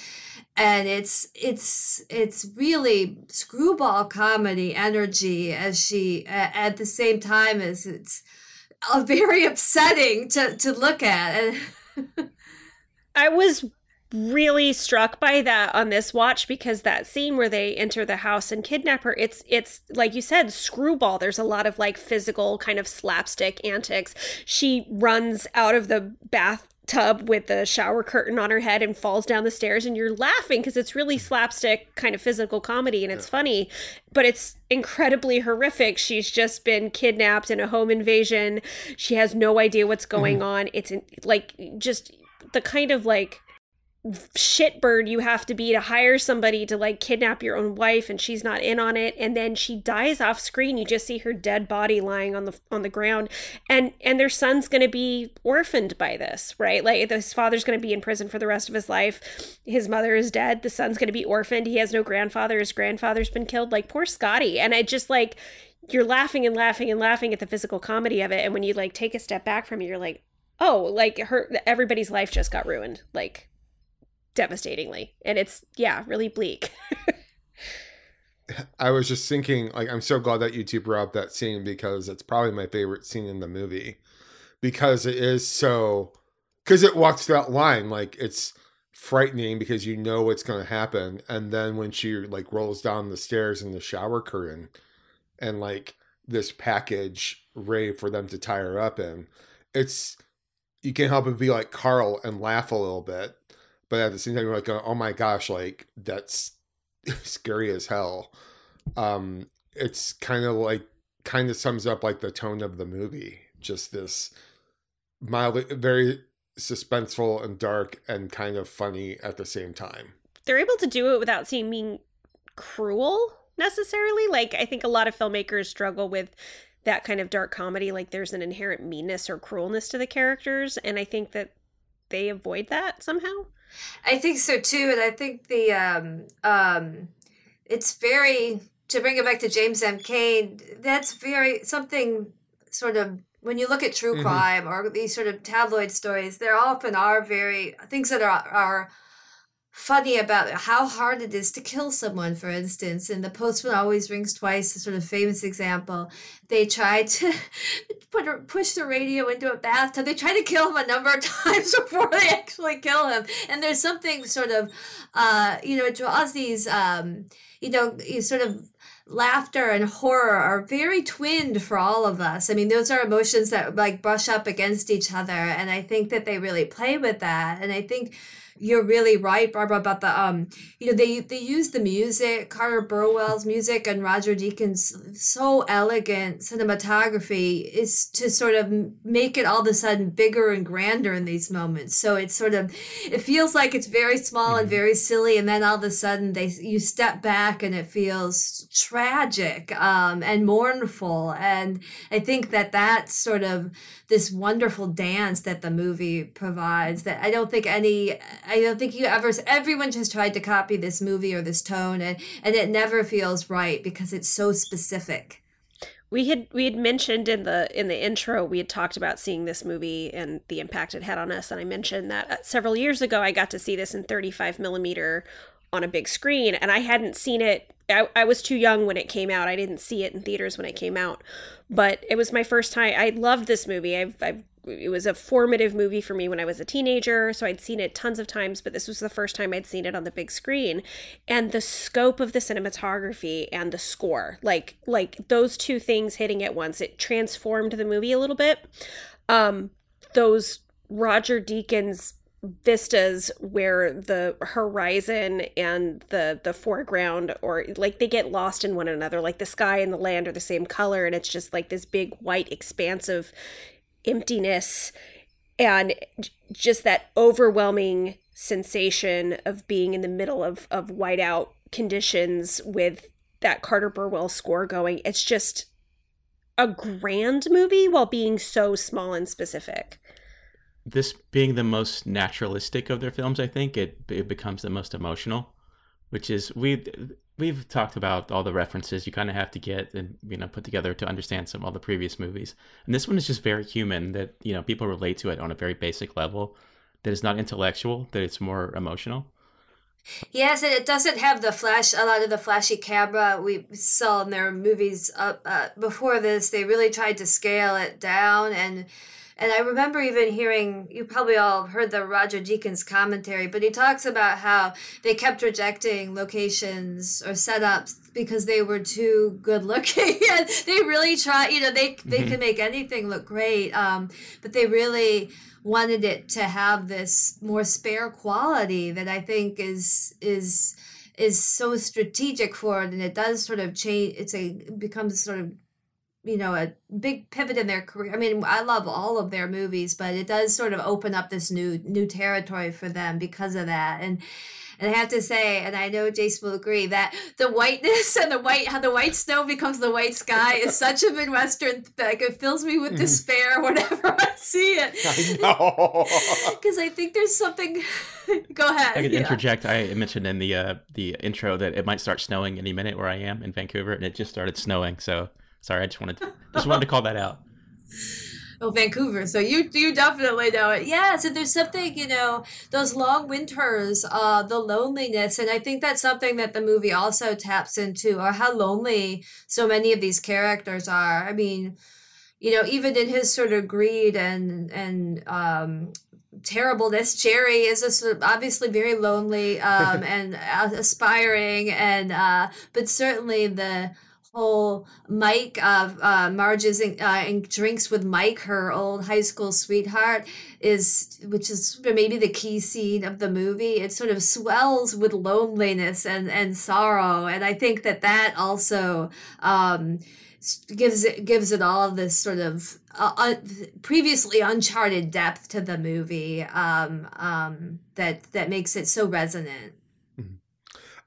and it's it's it's really screwball comedy energy as she at the same time as it's a very upsetting to to look at. I was really struck by that on this watch because that scene where they enter the house and kidnap her it's it's like you said screwball. There's a lot of like physical kind of slapstick antics. She runs out of the bath tub with the shower curtain on her head and falls down the stairs and you're laughing because it's really slapstick kind of physical comedy and it's yeah. funny but it's incredibly horrific she's just been kidnapped in a home invasion she has no idea what's going mm-hmm. on it's in, like just the kind of like shitbird you have to be to hire somebody to like kidnap your own wife and she's not in on it and then she dies off screen. You just see her dead body lying on the on the ground and and their son's going to be orphaned by this right? Like his father's going to be in prison for the rest of his life. His mother is dead. The son's going to be orphaned. He has no grandfather. His grandfather's been killed. Like poor Scotty. And I just like you're laughing and laughing and laughing at the physical comedy of it. And when you like take a step back from it you're like oh like her everybody's life just got ruined. Like devastatingly. And it's, yeah, really bleak. I was just thinking, like, I'm so glad that you two brought up that scene because it's probably my favorite scene in the movie because it is so, because it walks that line. Like, it's frightening because you know what's going to happen. And then when she, like, rolls down the stairs in the shower curtain and, like, this package ready for them to tie her up in, it's, you can't help but be like Carl and laugh a little bit but at the same time you're like oh my gosh like that's scary as hell. Um it's kind of like kind of sums up like the tone of the movie. Just this mildly very suspenseful and dark and kind of funny at the same time. They're able to do it without seeming cruel necessarily. Like i think a lot of filmmakers struggle with that kind of dark comedy like there's an inherent meanness or cruelness to the characters and i think that they avoid that somehow I think so too, and I think the um, um, it's very to bring it back to James M. Cain. That's very something sort of when you look at true Mhm. crime or these sort of tabloid stories, there often are very things that are are funny about how hard it is to kill someone, for instance. And the postman always rings twice, a sort of famous example. They tried to put a, push the radio into a bathtub. They tried to kill him a number of times before they actually kill him. And there's something sort of, uh, you know, it draws these, um, you know, you sort of laughter and horror are very twinned for all of us. I mean, those are emotions that like brush up against each other, and I think that they really play with that. And I think you're really right, Barbara, about the um, you know, they they use the music, Carter Burwell's music and Roger Deakins' so elegant cinematography is to sort of make it all of a sudden bigger and grander in these moments. So it's sort of it feels like it's very small and very silly, and then all of a sudden they you step back and it feels tragic um, and mournful. And I think that that's sort of this wonderful dance that the movie provides. That I don't think any, I don't think you ever. Everyone just tried to copy this movie or this tone, and and it never feels right because it's so specific. we had we had mentioned in the in the intro we had talked about seeing this movie and the impact it had on us and i mentioned that uh, several years ago i got to see this in 35 millimeter on a big screen and i hadn't seen it I, I was too young when it came out i didn't see it in theaters when it came out but it was my first time i loved this movie i've, I've it was a formative movie for me when I was a teenager, so I'd seen it tons of times, but this was the first time I'd seen it on the big screen. And the scope of the cinematography and the score, like like those two things hitting at once, it transformed the movie a little bit. Um those Roger Deakins vistas where the horizon and the the foreground or like they get lost in one another like the sky and the land are the same color and it's just like this big white expansive emptiness and just that overwhelming sensation of being in the middle of of whiteout conditions with that Carter Burwell score going. It's just a grand movie while being so small and specific. This being the most naturalistic of their films, I think it it becomes the most emotional, which is we we've talked about all the references you kind of have to get and you know put together to understand some of the previous movies. And this one is just very human that you know people relate to it on a very basic level. That it's not intellectual, that it's more emotional. Yes, it doesn't have the flash. A lot of the flashy camera we saw in their movies up uh, before this, they really tried to scale it down. And and I remember even hearing you probably all heard the Roger Deakins commentary, but he talks about how they kept rejecting locations or setups because they were too good looking, and they really try. You know, they they Mhm. can make anything look great, um, but they really wanted it to have this more spare quality that I think is is is so strategic for it, and it does sort of change. It's a it becomes sort of you know a big pivot in their career. I mean, I love all of their movies, but it does sort of open up this new new territory for them because of that, and. And I have to say, and I know Jason will agree that the whiteness and the white, how the white snow becomes the white sky is such a Midwestern. Like it fills me with Mhm. despair whenever I see it. Because I think there's something. Go ahead. I could yeah. interject. I mentioned in the uh, the intro that it might start snowing any minute where I am in Vancouver, and it just started snowing. So sorry, I just wanted to, just wanted to call that out. Oh, Vancouver. So you you definitely know it. Yeah. So there's something you know those long winters, uh, the loneliness, and I think that's something that the movie also taps into, or how lonely so many of these characters are. I mean, you know, even in his sort of greed and and um, terribleness, Jerry is a sort of obviously very lonely um, and aspiring, and uh, but certainly the whole Mike of uh, Marge's uh, drinks with Mike, her old high school sweetheart, is which is maybe the key scene of the movie. It sort of swells with loneliness and and sorrow, and I think that that also. Um, gives it gives it all this sort of uh, un- previously uncharted depth to the movie um, um, that that makes it so resonant.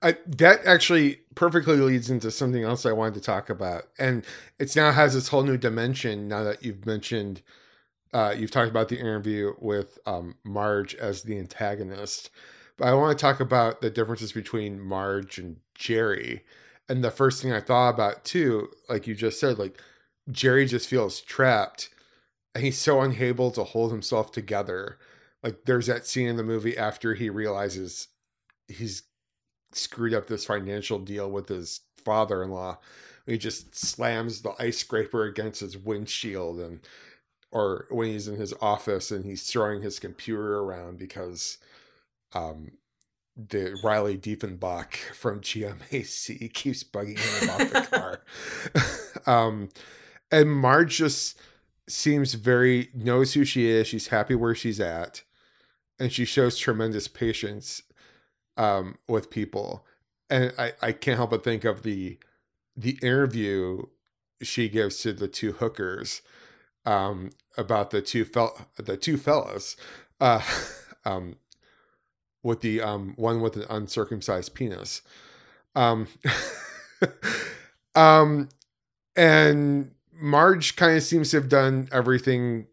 I, that actually perfectly leads into something else I wanted to talk about, and it's now has this whole new dimension now that you've mentioned. Uh, you've talked about the interview with um, Marge as the antagonist, but I want to talk about the differences between Marge and Jerry. And the first thing I thought about too, like you just said, like Jerry just feels trapped, and he's so unable to hold himself together. Like there's that scene in the movie after he realizes he's screwed up this financial deal with his father-in-law. He just slams the ice scraper against his windshield and or when he's in his office and he's throwing his computer around because um the Reilly Diefenbach from GMAC keeps bugging him about the car. um and Marge just seems very knows who she is. She's happy where she's at, and she shows tremendous patience um, with people. And I, I can't help but think of the the interview she gives to the two hookers um, about the two fel- the two fellas uh, um, with the um, one with an uncircumcised penis. Um, um, and Marge kind of seems to have done everything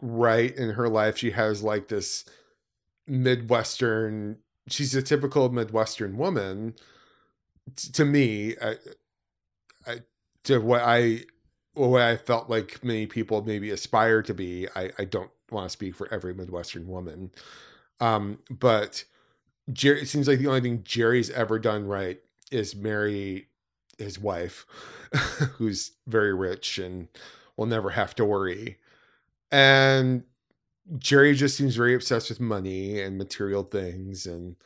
right in her life. She has like this Midwestern, she's a typical Midwestern woman t- to me, I, I, to what I, what I felt like many people maybe aspire to be. I, I don't want to speak for every Midwestern woman. Um, but Jerry, it seems like the only thing Jerry's ever done right is marry his wife, who's very rich and will never have to worry. And Jerry just seems very obsessed with money and material things and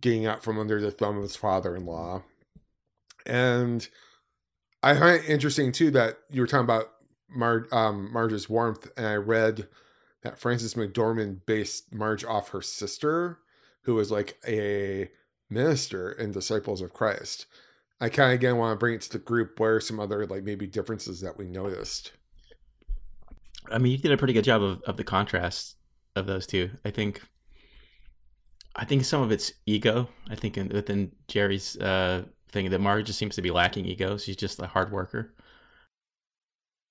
getting out from under the thumb of his father-in-law. And I find it interesting too that you were talking about Mar- um, Marge's warmth, and I read that Frances McDormand based Marge off her sister, who was like a minister in Disciples of Christ. I kind of again want to bring it to the group. What are some other like maybe differences that we noticed? I mean, you did a pretty good job of, of the contrast of those two. I think. I think some of it's ego. I think in, within Jerry's uh, thing that Marge just seems to be lacking ego. She's just a hard worker.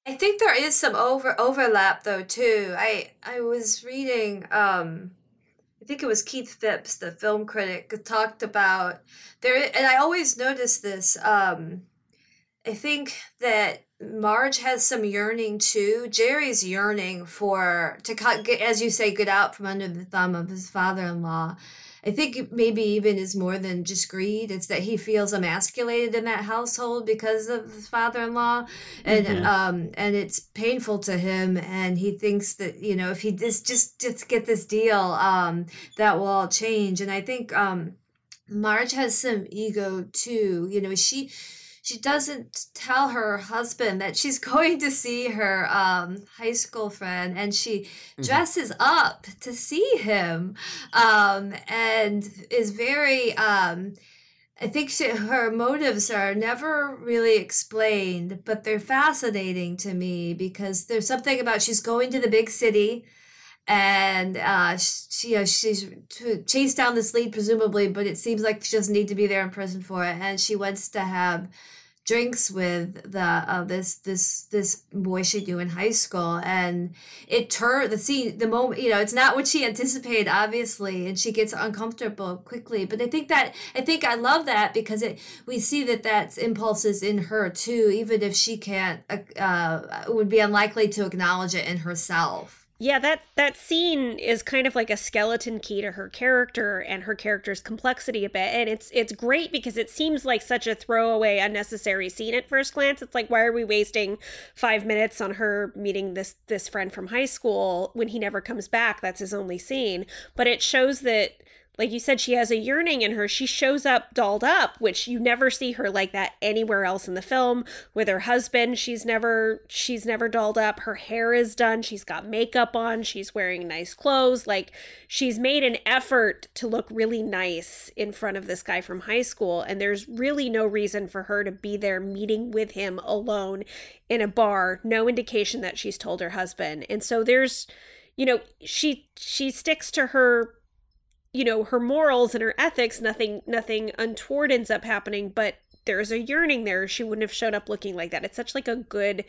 I think there is some over overlap though too. I I was reading um I think it was Keith Phipps, the film critic, talked about there and I always notice this um I think that Marge has some yearning too. Jerry's yearning for to cut, get, as you say, get out from under the thumb of his father-in-law. I think maybe even is more than just greed. It's that he feels emasculated in that household because of his father-in-law, and Mhm. um, and it's painful to him. And he thinks that you know if he just just just get this deal, um, that will all change. And I think um, Marge has some ego too. You know, she she doesn't tell her husband that she's going to see her um, high school friend and she dresses up to see him um, and is very um, i think she, her motives are never really explained but they're fascinating to me because there's something about she's going to the big city and uh, she, you know, she's to chase down this lead presumably, but it seems like she doesn't need to be there in prison for it, and she wants to have drinks with the uh, this this this boy she knew in high school, and it turned the scene the moment you know it's not what she anticipated obviously, and she gets uncomfortable quickly. But I think that I think I love that because it we see that that impulse is in her too, even if she can't uh, uh, would be unlikely to acknowledge it in herself. Yeah, that that scene is kind of like a skeleton key to her character and her character's complexity a bit. And it's it's great because it seems like such a throwaway, unnecessary scene at first glance. It's like why are we wasting five minutes on her meeting this this friend from high school when he never comes back? That's his only scene. But it shows that like you said, she has a yearning in her. She shows up dolled up, which you never see her like that anywhere else in the film. With her husband, she's never she's never dolled up. Her hair is done. She's got makeup on. She's wearing nice clothes. Like she's made an effort to look really nice in front of this guy from high school. And there's really no reason for her to be there meeting with him alone in a bar. No indication that she's told her husband. And so there's you know, she she sticks to her you know her morals and her ethics nothing nothing untoward ends up happening but there's a yearning there she wouldn't have showed up looking like that it's such like a good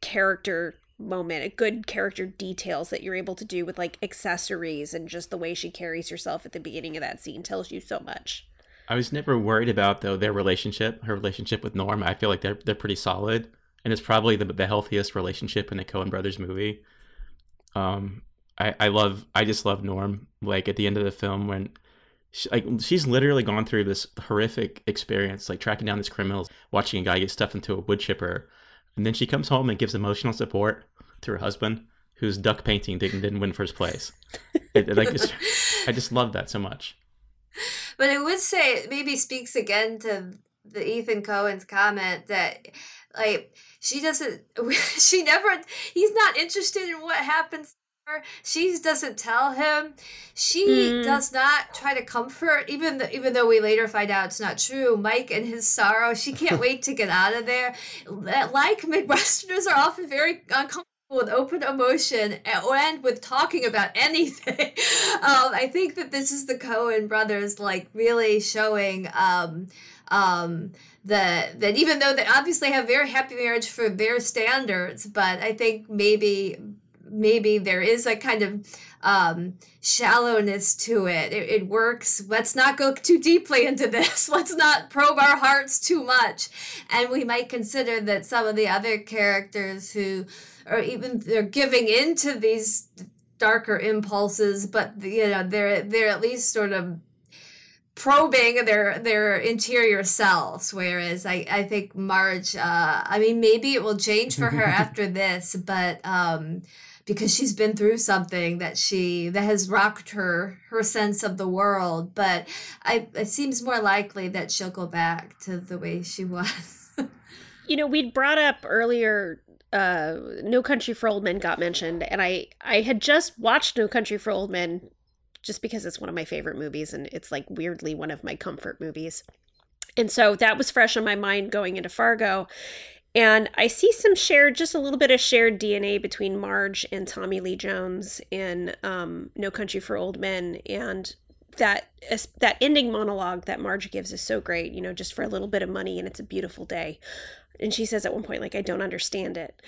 character moment a good character details that you're able to do with like accessories and just the way she carries herself at the beginning of that scene tells you so much I was never worried about though their relationship, her relationship with Norm. I feel like they're they're pretty solid, and it's probably the the healthiest relationship in the Coen Brothers movie. Um, I I love I just love Norm. Like at the end of the film when. She, like she's literally gone through this horrific experience, like tracking down these criminals, watching a guy get stuffed into a wood chipper, and then she comes home and gives emotional support to her husband, whose duck painting didn't, didn't win first place. It, it, like, I just love that so much. But I would say it maybe speaks again to the Ethan Coen's comment that like she doesn't she never he's not interested in what happens her. She doesn't tell him. She Mm. does not try to comfort even th- even though we later find out it's not true. Mike and his sorrow, she can't wait to get out of there. Like Midwesterners are often very uncomfortable with open emotion and, with talking about anything. um, I think that this is the Coen brothers like really showing um, um, that that even though they obviously have very happy marriage for their standards, but I think maybe maybe there is a kind of um, shallowness to it. it. It works. Let's not go too deeply into this. Let's not probe our hearts too much. And we might consider that some of the other characters who are even they're giving into these darker impulses, but you know they're they're at least sort of probing their their interior selves whereas i i think marge uh i mean maybe it will change for her after this but um because she's been through something that she that has rocked her her sense of the world but i it seems more likely that she'll go back to the way she was You know, we'd brought up earlier uh No Country for Old Men got mentioned and I I had just watched No Country for Old Men just because it's one of my favorite movies and it's like weirdly one of my comfort movies. And so that was fresh on my mind going into Fargo. And I see some shared, just a little bit of shared DNA between Marge and Tommy Lee Jones in um, No Country for Old Men. And that that ending monologue that Marge gives is so great, you know, just for a little bit of money and it's a beautiful day. And she says at one point, like, I don't understand it.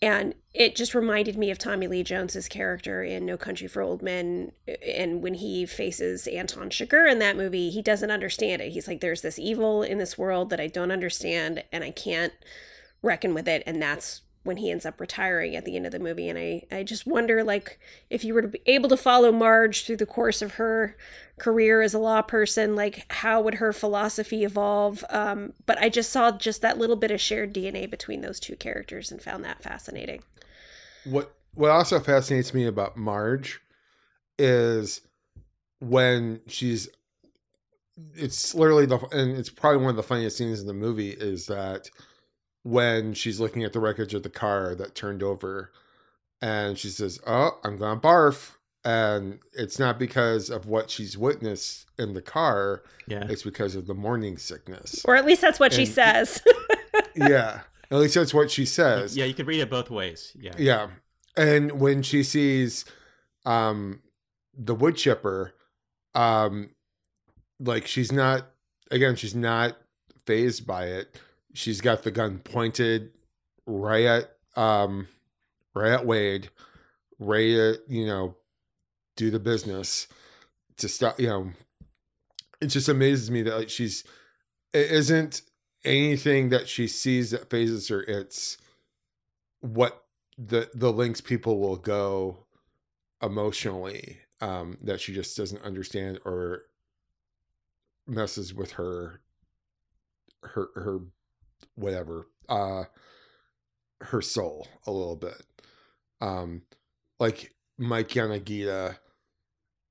And it just reminded me of Tommy Lee Jones's character in No Country for Old Men. And when he faces Anton Chigurh in that movie, he doesn't understand it. He's like, there's this evil in this world that I don't understand and I can't reckon with it. And that's when he ends up retiring at the end of the movie. And I, I just wonder, like, if you were to be able to follow Marge through the course of her career as a law person, like, how would her philosophy evolve? Um, but I just saw just that little bit of shared DNA between those two characters and found that fascinating. What what also fascinates me about Marge is when she's it's literally the and it's probably one of the funniest scenes in the movie is that when she's looking at the wreckage of the car that turned over and she says, "Oh, I'm going to barf." And it's not because of what she's witnessed in the car. Yeah. It's because of the morning sickness. Or at least that's what she says. yeah. At least that's what she says. Yeah, you could read it both ways. Yeah. Yeah. And when she sees um the wood chipper, um like she's not again, she's not fazed by it. She's got the gun pointed right at um right at Wade, ready to, you know, do the business to stop, you know. It just amazes me that like she's it isn't anything that she sees that fazes her, it's what the the links people will go emotionally um that she just doesn't understand or messes with her her her whatever uh her soul a little bit. Um like mike yanagita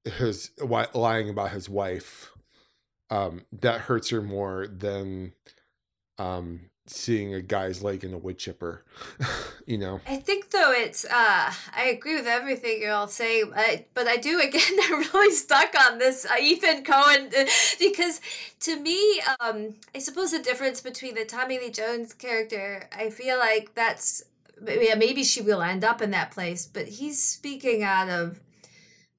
his lying about his wife um that hurts her more than um seeing a guy's leg in a wood chipper you know? I think though it's uh I agree with everything you're all I, but I do again I'm really stuck on this uh, Ethan Coen because to me um I suppose the difference between the Tommy Lee Jones character I feel like that's yeah, maybe she will end up in that place, but he's speaking out of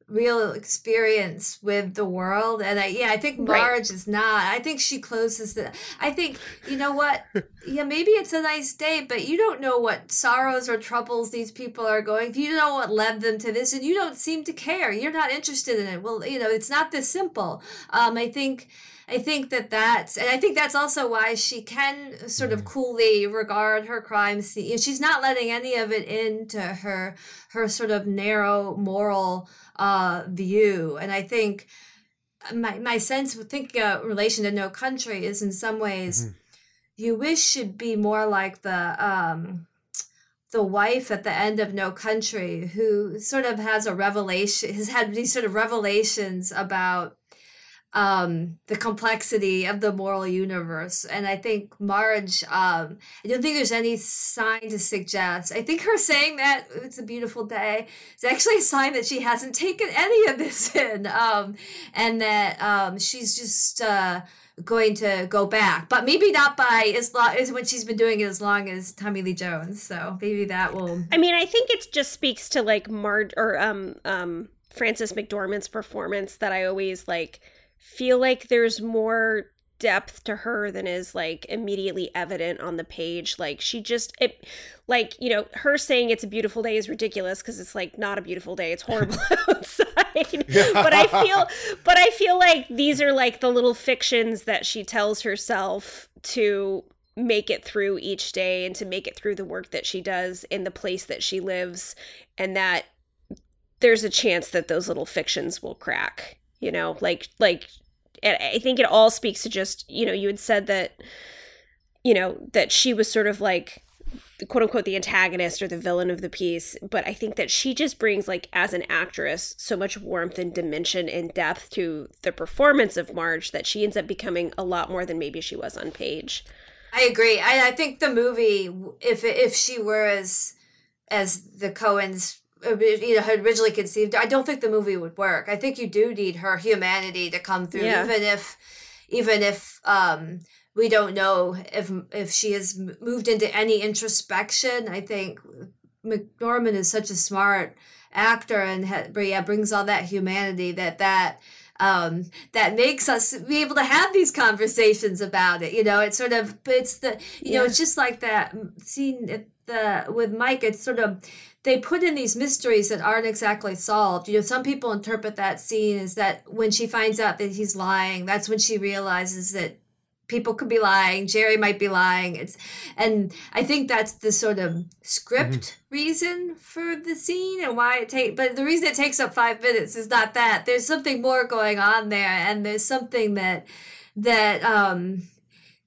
real experience with the world and I yeah, I think Right. Marge is not. I think she closes the I think you know what? yeah, maybe it's a nice day, but you don't know what sorrows or troubles these people are going through. You don't know what led them to this, and you don't seem to care. You're not interested in it. Well, you know, it's not this simple. Um, I think I think that that's, and I think that's also why she can sort of coolly regard her crime scene. She's not letting any of it into her her sort of narrow moral uh, view. And I think my my sense with thinking a relation to No Country is in some ways you wish should be more like the um the wife at the end of No Country who sort of has a revelation has had these sort of revelations about um the complexity of the moral universe. And i think marge um i don't think there's any sign to suggest i think her saying that it's a beautiful day is actually a sign that she hasn't taken any of this in um and that um she's just uh going to go back. But maybe not by as long as when she's been doing it as long as tommy lee jones so maybe that will I mean, I think it just speaks to like Marge or um um Frances McDormand's performance that I always like feel like there's more depth to her than is like immediately evident on the page. Like she just it like, you know, her saying it's a beautiful day is ridiculous because it's like not a beautiful day. It's horrible outside. but I feel but I feel like these are like the little fictions that she tells herself to make it through each day and to make it through the work that she does in the place that she lives and that there's a chance that those little fictions will crack you know like like i think it all speaks to just you know you had said that you know that she was sort of like quote unquote the antagonist or the villain of the piece but i think that she just brings like as an actress so much warmth and dimension and depth to the performance of marge that she ends up becoming a lot more than maybe she was on page I agree. I, I think the movie, if if she were as as the Coens you know had originally conceived, I don't think the movie would work. I think you do need her humanity to come through, Yeah. even if even if um we don't know if if she has moved into any introspection. I think McDormand is such a smart actor and ha- yeah brings all that humanity that that um that makes us be able to have these conversations about it you know it's sort of but it's the you know it's just like that scene at the with mike it's sort of they put in these mysteries that aren't exactly solved. You know some people interpret that scene as that when she finds out that he's lying that's when she realizes that people could be lying jerry might be lying. It's and i think that's the sort of script reason for the scene and why it takes but the reason it takes up five minutes is not that. There's something more going on there and there's something that that um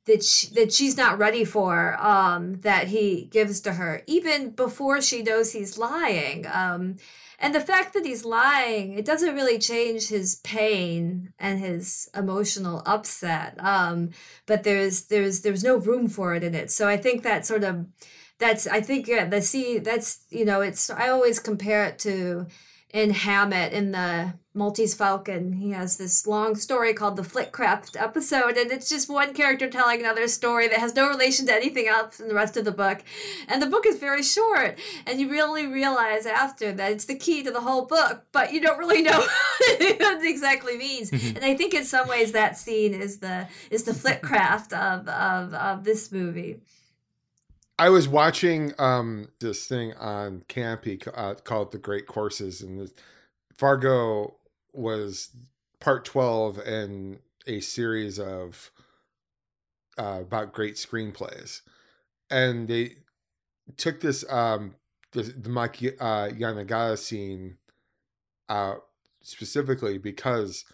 that she, that she's not ready for um that he gives to her even before she knows he's lying. Um and the fact that he's lying it doesn't really change his pain and his emotional upset. Um but there's there's there's no room for it in it. So i think that sort of that's i think yeah, the see that's you know it's i always compare it to in hammett in the maltese falcon. He has this long story called the Flitcraft episode and it's just one character telling another story that has no relation to anything else in the rest of the book. And the book is very short and you really realize after that it's the key to the whole book but you don't really know what it exactly means. Mm-hmm. And i think in some ways that scene is the is the Flitcraft of of of this movie I was watching um, this thing on Kanopy uh, called The Great Courses, and the, Fargo was part 12 in a series of uh, about great screenplays. And they took this, um, the, the Mike uh, Yanagita scene out specifically because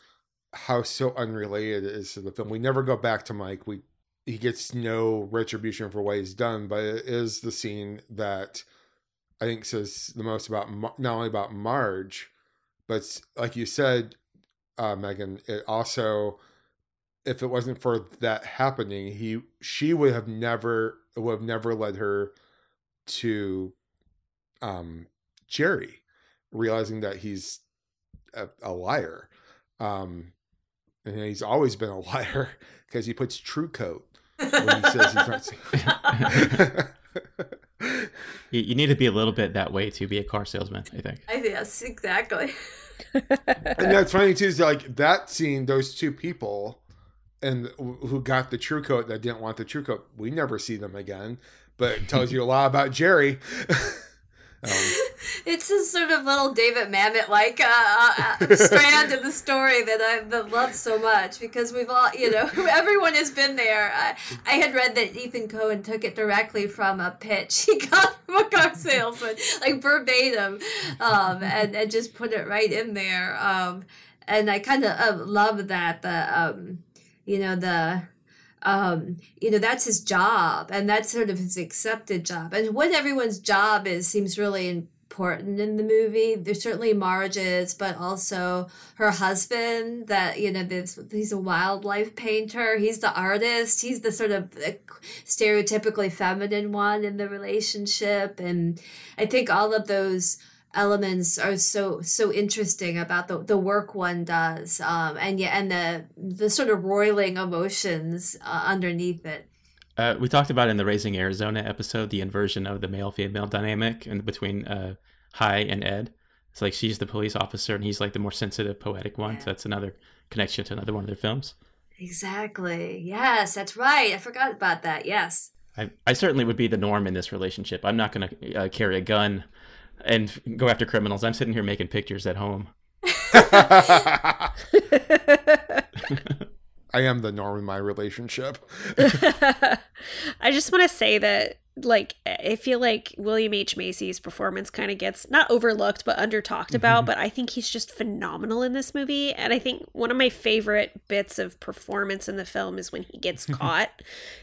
how so unrelated it is to the film. We never go back to Mike. We he gets no retribution for what he's done, but it is the scene that I think says the most about not only about Marge, but like you said, uh, Megan, it also, if it wasn't for that happening, he she would have never would have never led her to um Jerry, realizing that he's a, a liar. Um and he's always been a liar because he puts TruCoat when he says he's not. You, you need to be a little bit that way to be a car salesman, I think. I yes, exactly. and that's funny too. Is like that scene, those two people, and who got the TruCoat that didn't want the TruCoat. We never see them again, but it tells you a lot about Jerry. it's a sort of little David Mamet like uh, uh, strand in the story that I that love so much because we've all, you know, everyone has been there. I, I had read that Ethan Coen took it directly from a pitch he got from a car salesman, like verbatim, um, and, and just put it right in there. Um, and I kind of uh, love that the, um, you know, the um, you know, that's his job and that's sort of his accepted job. And what everyone's job is seems really important in the movie. There's certainly Marge's, but also her husband that, you know, this, he's a wildlife painter. He's the artist. He's the sort of stereotypically feminine one in the relationship. And I think all of those elements are so so interesting about the, the work one does um, and yeah and the the sort of roiling emotions uh, underneath it. Uh, we talked about in the raising arizona episode the inversion of the male female dynamic and between uh, Hi and ed. It's like she's the police officer and he's like the more sensitive poetic one. Yeah. so that's another connection to another one of their films. Exactly. Yes that's right. I forgot about that. Yes. I, I certainly would be the norm in this relationship. I'm not going to uh, carry a gun and go after criminals. I'm sitting here making pictures at home. I am the norm in my relationship. I just want to say that like I feel like William H Macy's performance kind of gets not overlooked but under talked about, mm-hmm. but I think he's just phenomenal in this movie and I think one of my favorite bits of performance in the film is when he gets caught.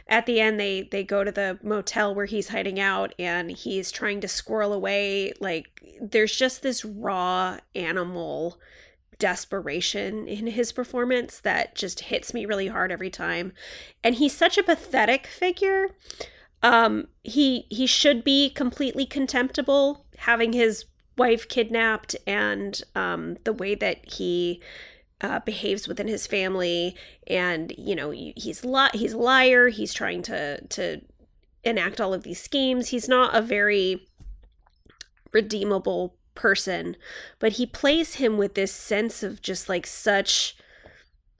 At the end they they go to the motel where he's hiding out and he's trying to squirrel away like there's just this raw animal desperation in his performance that just hits me really hard every time. And he's such a pathetic figure um, he he should be completely contemptible, having his wife kidnapped, and um, the way that he uh, behaves within his family. And you know, he's li- he's a liar. He's trying to to enact all of these schemes. He's not a very redeemable person, but he plays him with this sense of just like such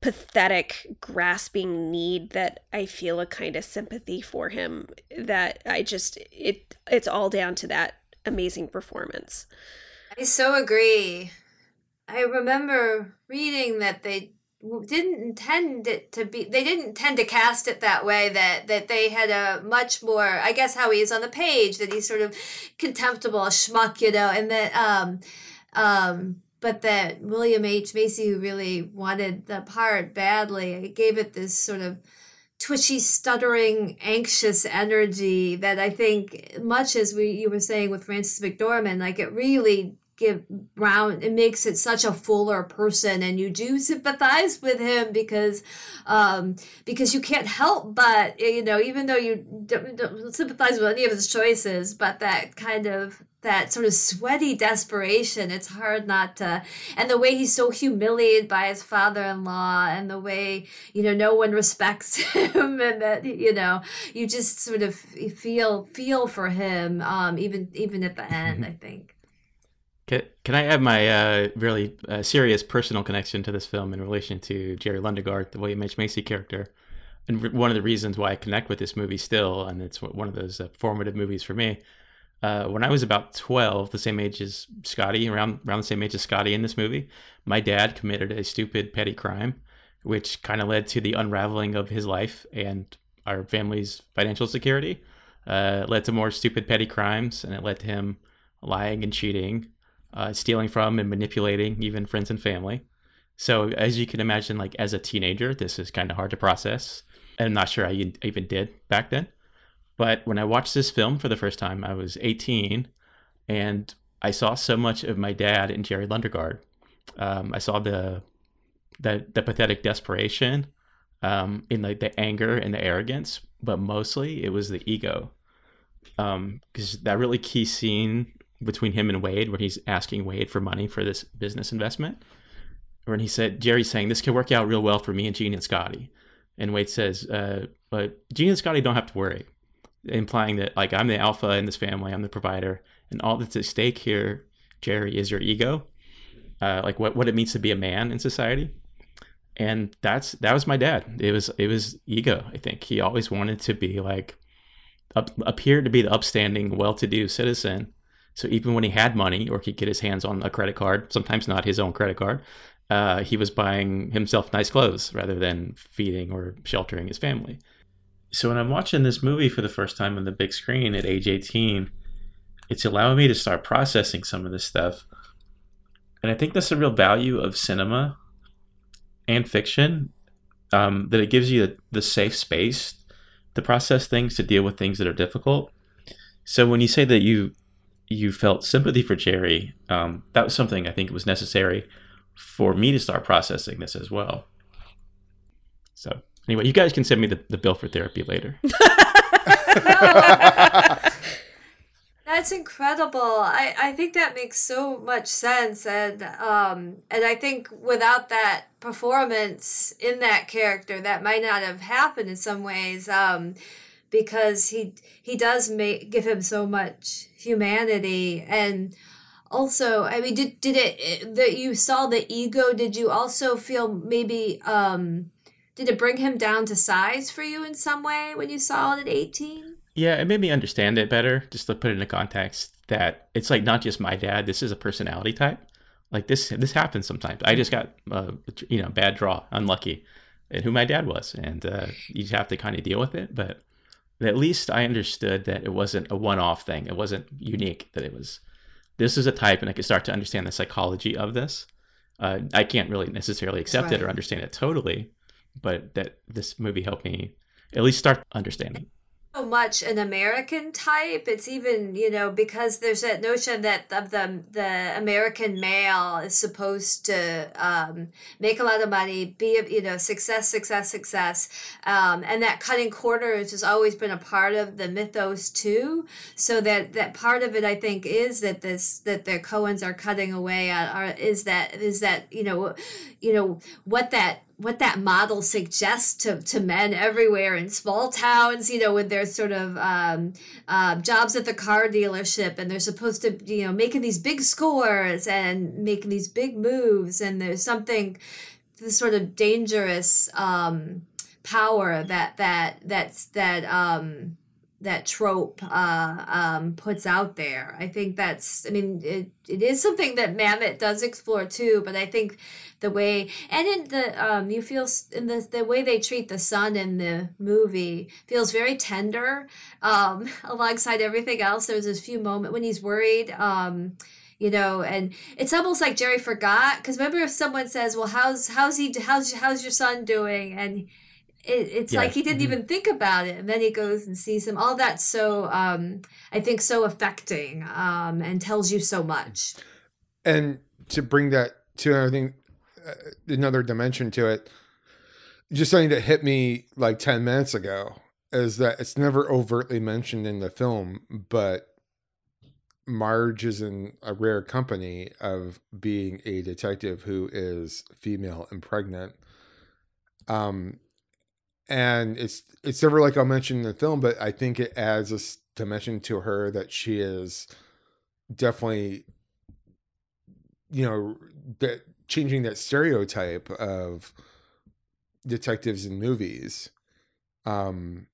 pathetic grasping need that I feel a kind of sympathy for him that I just it it's all down to that amazing performance. I so agree. I remember reading that they didn't intend it to be they didn't intend to cast it that way that that they had a much more i guess how he is on the page that he's sort of contemptible schmuck you know and that um um but that William H. Macy, who really wanted the part badly, gave it this sort of twitchy, stuttering, anxious energy that I think, much as we you were saying with Frances McDormand, like it really give Brown it makes it such a fuller person and you do sympathize with him because um because you can't help but you know even though you don't, don't sympathize with any of his choices but that kind of that sort of sweaty desperation it's hard not to and the way he's so humiliated by his father-in-law and the way you know no one respects him and that you know you just sort of feel feel for him um even even at the end i think can, can I add my uh, really uh, serious personal connection to this film in relation to Jerry Lundegaard, the William H. Macy character? And re- one of the reasons why I connect with this movie still, and it's one of those uh, formative movies for me. Uh, when I was about 12, the same age as Scotty, around, around the same age as Scotty in this movie, my dad committed a stupid petty crime, which kind of led to the unraveling of his life and our family's financial security. Uh, led to more stupid petty crimes, and it led to him lying and cheating uh, stealing from and manipulating even friends and family. So as you can imagine, like as a teenager, this is kind of hard to process. And I'm not sure I even did back then. But when I watched this film for the first time, I was 18, and I saw so much of my dad in Jerry Lundegaard. Um, I saw the the the pathetic desperation, um, in like the, the anger and the arrogance, but mostly it was the ego. Because um, that really key scene between him and Wade where he's asking Wade for money for this business investment. When he said, Jerry's saying, this could work out real well for me and Jean and Scotty. And Wade says, uh, but Jean and Scotty don't have to worry, implying that, like, I'm the alpha in this family, I'm the provider. And all that's at stake here, Jerry, is your ego, uh, like what, what it means to be a man in society. And that's that was my dad. It was it was ego. I think he always wanted to be like up, appeared to be the upstanding, well-to-do citizen, So even when he had money or could get his hands on a credit card, sometimes not his own credit card, uh, he was buying himself nice clothes rather than feeding or sheltering his family. So when I'm watching this movie for the first time on the big screen at age 18, it's allowing me to start processing some of this stuff. And I think that's the real value of cinema and fiction um, that it gives you the, the safe space to process things, to deal with things that are difficult. So when you say that you you felt sympathy for Jerry, um, that was something I think was necessary for me to start processing this as well. So anyway, you guys can send me the, the bill for therapy later. That's incredible. I, I think that makes so much sense and um and I think without that performance in that character that might not have happened in some ways um because he he does make give him so much humanity and also i mean did did it that you saw the ego did you also feel maybe um did it bring him down to size for you in some way when you saw it at 18 Yeah, it made me understand it better, just to put it in into context that it's like not just my dad. This is a personality type. Like this, this happens sometimes. I just got, uh, you know, bad draw, unlucky, and who my dad was, and uh, you just have to kind of deal with it. But at least I understood that it wasn't a one-off thing. It wasn't unique. That it was, this is a type, and I could start to understand the psychology of this. Uh, I can't really necessarily accept it or understand it totally, but that this movie helped me at least start understanding. So much an American type. It's even you know because there's that notion that of the the American male is supposed to um, make a lot of money, be you know success, success, success, um, and that cutting corners has always been a part of the mythos too. So that that part of it, I think, is that this that the Coens are cutting away at are is that is that you know you know what that what that model suggests to, to men everywhere in small towns, you know, with their sort of um, uh, jobs at the car dealership, and they're supposed to, you know, making these big scores and making these big moves, and there's something, this sort of dangerous um, power that that that's that um, that trope uh, um, puts out there. I think that's, I mean, it, it is something that Mamet does explore too, but I think the way, and in the, um, you feel in the, the way they treat the son in the movie feels very tender um, alongside everything else. There's this few moment when he's worried. Um, you know, and it's almost like Jerry forgot because remember if someone says, "Well, how's how's he how's how's your son doing?" and it, it's Yeah. like he didn't Mhm. even think about it and then he goes and sees him all that's so um i think so affecting um and tells you so much and to bring that to another thing, another dimension to it, just something that hit me like 10 minutes ago is that it's never overtly mentioned in the film, but Marge is in a rare company of being a detective who is female and pregnant. Um, and it's it's never like I'll mention in the film, but I think it adds a dimension to her that she is definitely you know that changing that stereotype of detectives in movies um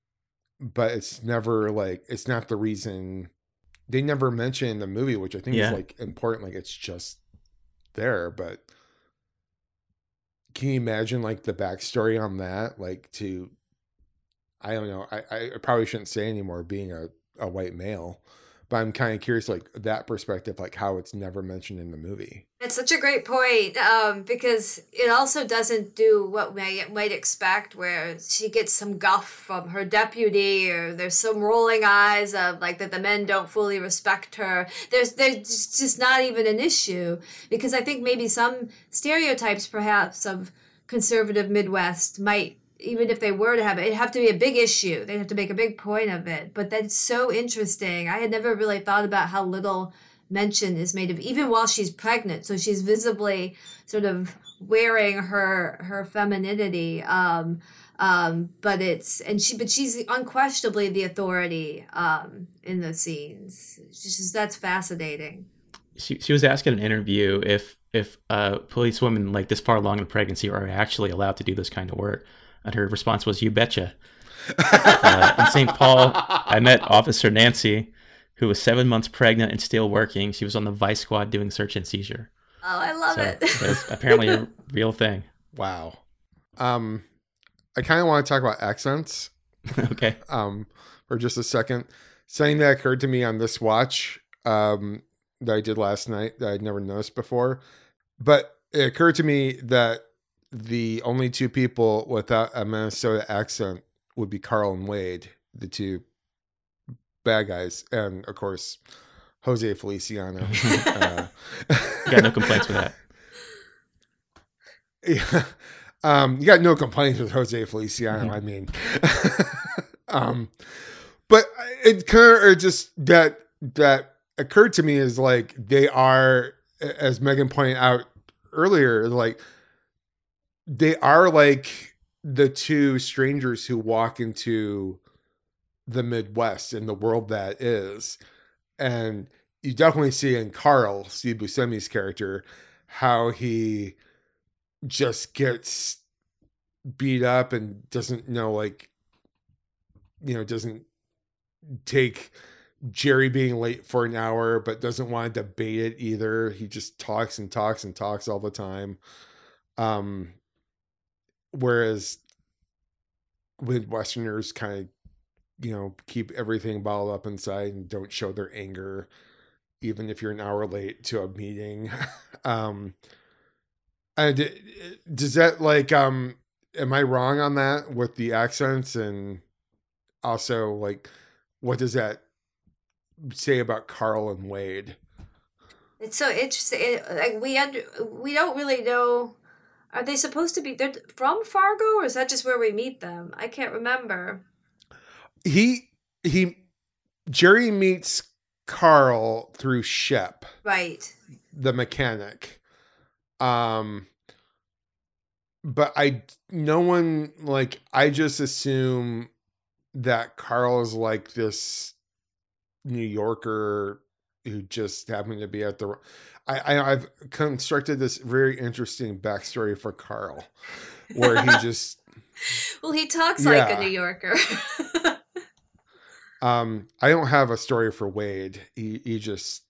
but it's never like it's not the reason they never mention the movie which i think Yeah. is like important like it's just there but can you imagine like the backstory on that like to i don't know i i probably shouldn't say anymore being a, a white male but i'm kind of curious like that perspective like how it's never mentioned in the movie. It's such a great point um because it also doesn't do what we might expect where she gets some guff from her deputy or there's some rolling eyes of like that the men don't fully respect her. There's there's just not even an issue because i think maybe some stereotypes perhaps of conservative midwest might even if they were to have it it'd have to be a big issue. They'd have to make a big point of it. But that's so interesting. I had never really thought about how little mention is made of even while she's pregnant. So she's visibly sort of wearing her her femininity um um but it's and she but she's unquestionably the authority um in the scenes. It's just that's fascinating. She, she was asking in an interview if if uh, police women like this far along in pregnancy are actually allowed to do this kind of work, and her response was, "You betcha." uh, in St. Paul, I met Officer Nancy, who was seven months pregnant and still working. She was on the Vice Squad doing search and seizure. Oh, I love So it. that's apparently a real thing. Wow. Um, I kind of want to talk about accents. okay. Um, for just a second. Something that occurred to me on this watch, um, that I did last night that I'd never noticed before, but it occurred to me that the only two people without a Minnesota accent would be Carl and Wade, the two bad guys, and of course Jose Feliciano. uh, Got no complaints with that. Yeah. Um, you got no complaints with Jose Feliciano. I mean, um, but it kind of just that that occurred to me is like they are, as Megan pointed out earlier, like they are like the two strangers who walk into the Midwest and the world that is, and you definitely see in Carl Steve Buscemi's character how he just gets beat up and doesn't know like you know doesn't take Jerry being late for an hour but doesn't want to debate it either. He just talks and talks and talks all the time. Um whereas midwesterners kind of you know keep everything bottled up inside and don't show their anger even if you're an hour late to a meeting um does that like um am I wrong on that with the accents and also like what does that say about Carl and Wade? It's so interesting. It, like we under we don't really know. Are they supposed to be? They're from Fargo, or is that just where we meet them? I can't remember. He he Jerry meets Carl through Shep, Right. the mechanic. Um but I no one like I just assume that Carl is like this New Yorker who just happened to be at the I, I I've constructed this very interesting backstory for Carl where he just Well, he talks like a New Yorker. um I don't have a story for Wade. He he just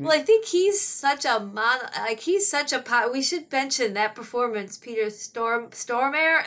well, I think he's such a mon. Like he's such a. Po- we should mention that performance. Peter Storm Stormare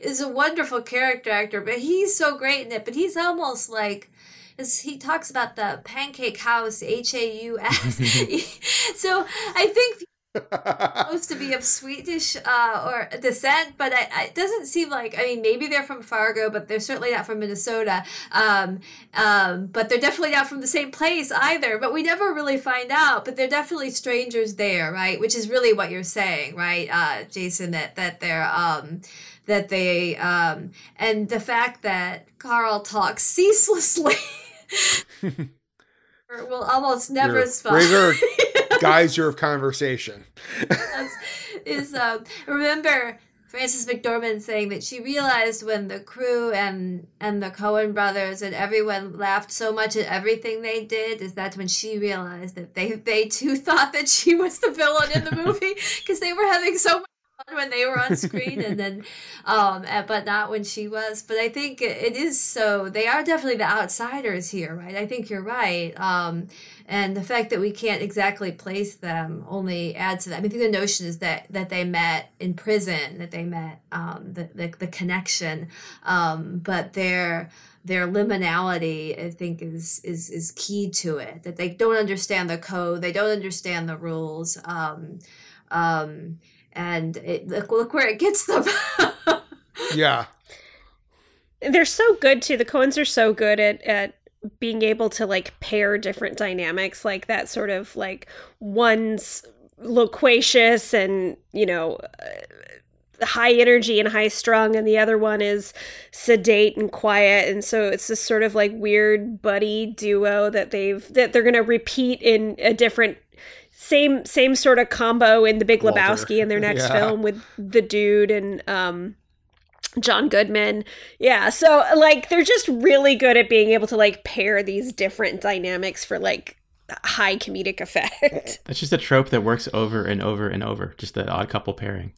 is a wonderful character actor, but he's so great in it. But he's almost like. As he talks about the pancake house, H A U S. So I think supposed to be of Swedish uh, or descent, but I, I, it doesn't seem like. I mean, maybe they're from Fargo, but they're certainly not from Minnesota. Um, um, but they're definitely not from the same place either. But we never really find out. But they're definitely strangers there, right? Which is really what you're saying, right, uh, Jason? That that they're. Um, that they um and the fact that Carl talks ceaselessly will almost never You're stop. regular geyser of conversation. is um, remember Frances McDormand saying that she realized when the crew and and the Coen brothers and everyone laughed so much at everything they did is that when she realized that they they too thought that she was the villain in the movie because they were having so much when they were on screen and then um uh, but not when she was but i think it it is so they are definitely the outsiders here right i think you're right um and the fact that we can't exactly place them only adds to that. I mean, I think the notion is that that they met in prison, that they met um, the, the the connection, um, but their their liminality, I think, is is is key to it. That they don't understand the code, they don't understand the rules, um, um, and it, look look where it gets them. Yeah. They're so good too. The Coens are so good at at being able to like pair different dynamics, like that sort of like one's loquacious and you know uh, high energy and high strung and the other one is sedate and quiet and so it's this sort of like weird buddy duo that they've that they're going to repeat in a different same same sort of combo in the big Walter. lebowski in their next Yeah. film with the dude and um John Goodman. Yeah, so like they're just really good at being able to like pair these different dynamics for like high comedic effect. That's just a trope that works over and over and over. Just the odd couple pairing.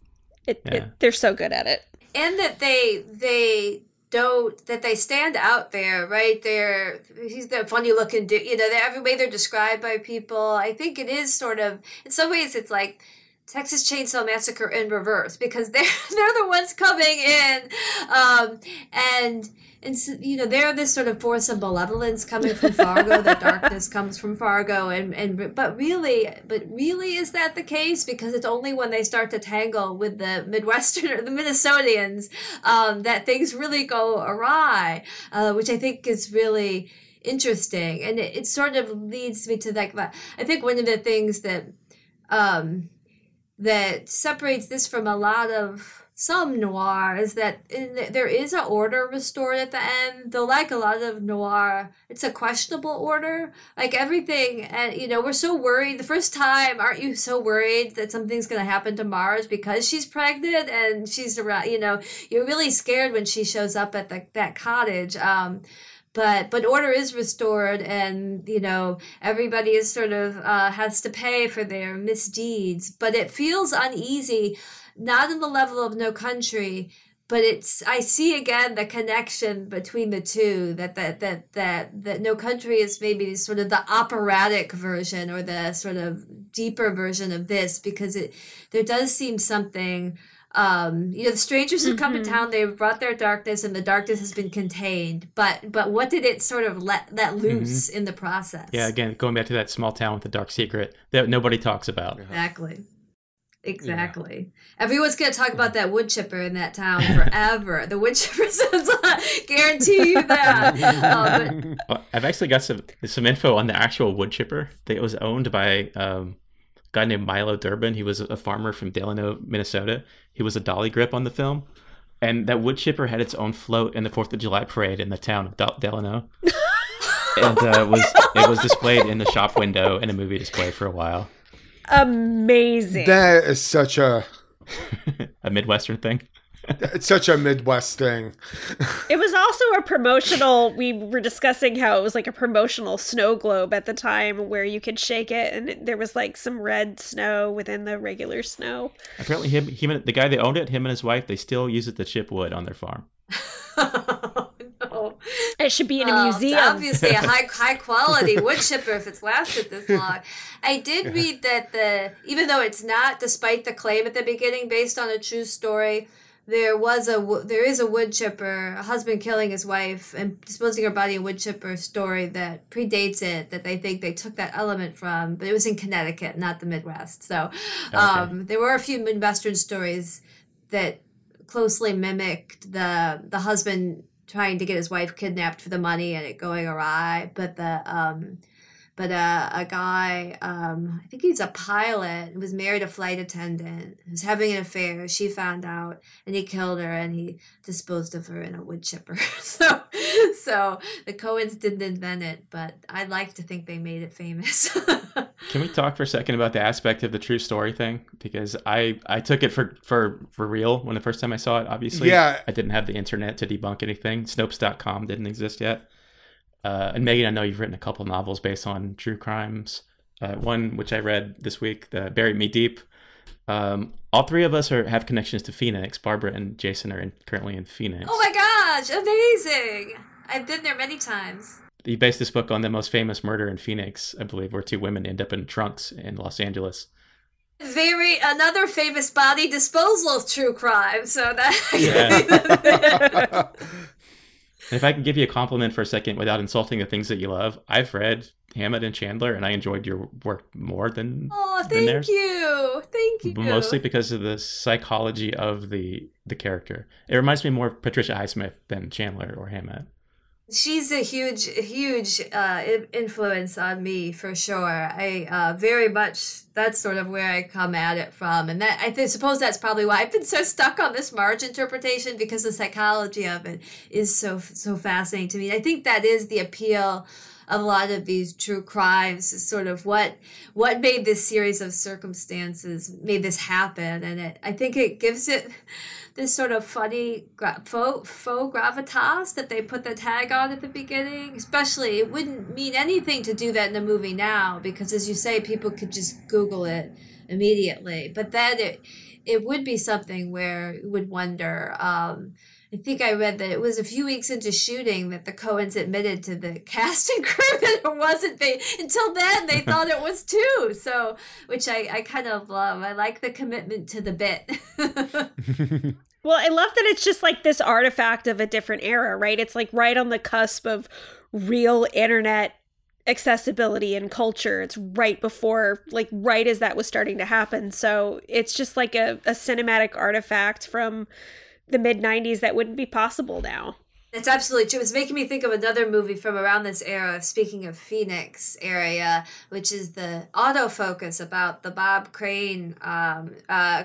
It, Yeah. it, they're so good at it. and that they they don't that they stand out there, right? They're he's the funny looking dude, you know. Every way they're described by people, I think it is sort of in some ways it's like Texas Chainsaw Massacre in reverse because they're they're the ones coming in, um, and and you know they're this sort of force of malevolence coming from Fargo. the darkness comes from Fargo, and and but really, but really, is that the case? Because it's only when they start to tangle with the Midwestern or the Minnesotians um, that things really go awry, uh, which I think is really interesting, and it, it sort of leads me to like I think one of the things that. Um, that separates this from a lot of some noir is that in, there is an order restored at the end though like a lot of noir it's a questionable order. Like everything and you know we're so worried the first time aren't you so worried that something's going to happen to mars because she's pregnant and she's around you know you're really scared when she shows up at the, that cottage um, but but order is restored and you know everybody is sort of uh, has to pay for their misdeeds. But it feels uneasy not in the level of no country but it's i see again the connection between the two that that that that, that no country is maybe sort of the operatic version or the sort of deeper version of this because it there does seem something um, you know, the strangers have come to Mhm. town. They've brought their darkness, and the darkness has been contained. But but what did it sort of let let loose in the process? Yeah, again, going back to that small town with the dark secret that nobody talks about. Exactly. Exactly. Everyone's going to talk about that wood chipper in that town forever. the wood chipper sounds guarantee you that. Uh, but Well, I've actually got some some info on the actual wood chipper. It was owned by um, a guy named Milo Durbin. He was a farmer from Delano, Minnesota. He was a dolly grip on the film, and that wood chipper had its own float in the Fourth of July parade in the town of Del- Delano. and uh, was it was displayed in the shop window in a movie display for a while. Amazing. That is such a a Midwestern thing. It's such a Midwest thing. It was also a promotional. We were discussing how it was like a promotional snow globe at the time where you could shake it and there was like some red snow within the regular snow. Apparently, him, him, and the guy that owned it, him and his wife, they still use it to chip wood on their farm. Oh, no. It should be in a it's museum. obviously a high high quality wood chipper if it's lasted this long. I did read that the even though it's not, despite the claim at the beginning based on a true story, there was a there is a wood chipper, a husband killing his wife and disposing her body in wood chipper story that predates it that they think they took that element from, but it was in Connecticut, not the Midwest. So um, there were a few Midwestern stories that closely mimicked the the husband trying to get his wife kidnapped for the money and it going awry but the um but uh, a guy um i think he's a pilot was married a flight attendant was having an affair she found out and he killed her and he disposed of her in a wood chipper so so the coens didn't invent it but i'd like to think they made it famous Can we talk for a second about the aspect of the true story thing? Because I I took it for for for real when the first time I saw it. Obviously, Yeah. I didn't have the internet to debunk anything. Snopes.com didn't exist yet. Uh, and Megan, I know you've written a couple novels based on true crimes. Uh, one which I read this week, the "Bury Me Deep." Um, all three of us are have connections to Phoenix. Barbara and Jason are in, currently in Phoenix. oh my gosh amazing i've been there many times You based this book on the most famous murder in Phoenix, I believe, where two women end up in trunks in Los Angeles. very another famous body disposal of true crime so that Yeah. And if I can give you a compliment for a second without insulting the things that you love, I've read Hammett and Chandler, and I enjoyed your work more than oh than thank theirs. you thank you Mostly because of the psychology of the the character. It reminds me more of Patricia Highsmith than Chandler or Hammett. She's a huge huge uh, influence on me for sure. I uh, very much that's sort of where i come at it from. And that i th- suppose that's probably why i've been so stuck on this marge interpretation because the psychology of it is so so fascinating to me. I think that is the appeal a lot of these true crimes is sort of what what made this series of circumstances made this happen. And it i think it gives it this sort of funny gra- faux, faux gravitas that they put the tag on at the beginning. Especially it wouldn't mean anything to do that in a movie now because as you say people could just google it immediately. But then it it would be something where you would wonder um, I think I read that it was a few weeks into shooting that the Coens admitted to the cast and crew that it wasn't they until then they thought it was too. So which I, I kind of love. I like the commitment to the bit. Well, I love that it's just like this artifact of a different era, right? It's like right on the cusp of real internet accessibility and culture. It's right before, like, right as that was starting to happen. So it's just like a, a cinematic artifact from the mid 90s that wouldn't be possible now. It's absolutely true. It's making me think of another movie from around this era, speaking of Phoenix area, which is the autofocus about the Bob Crane um, uh,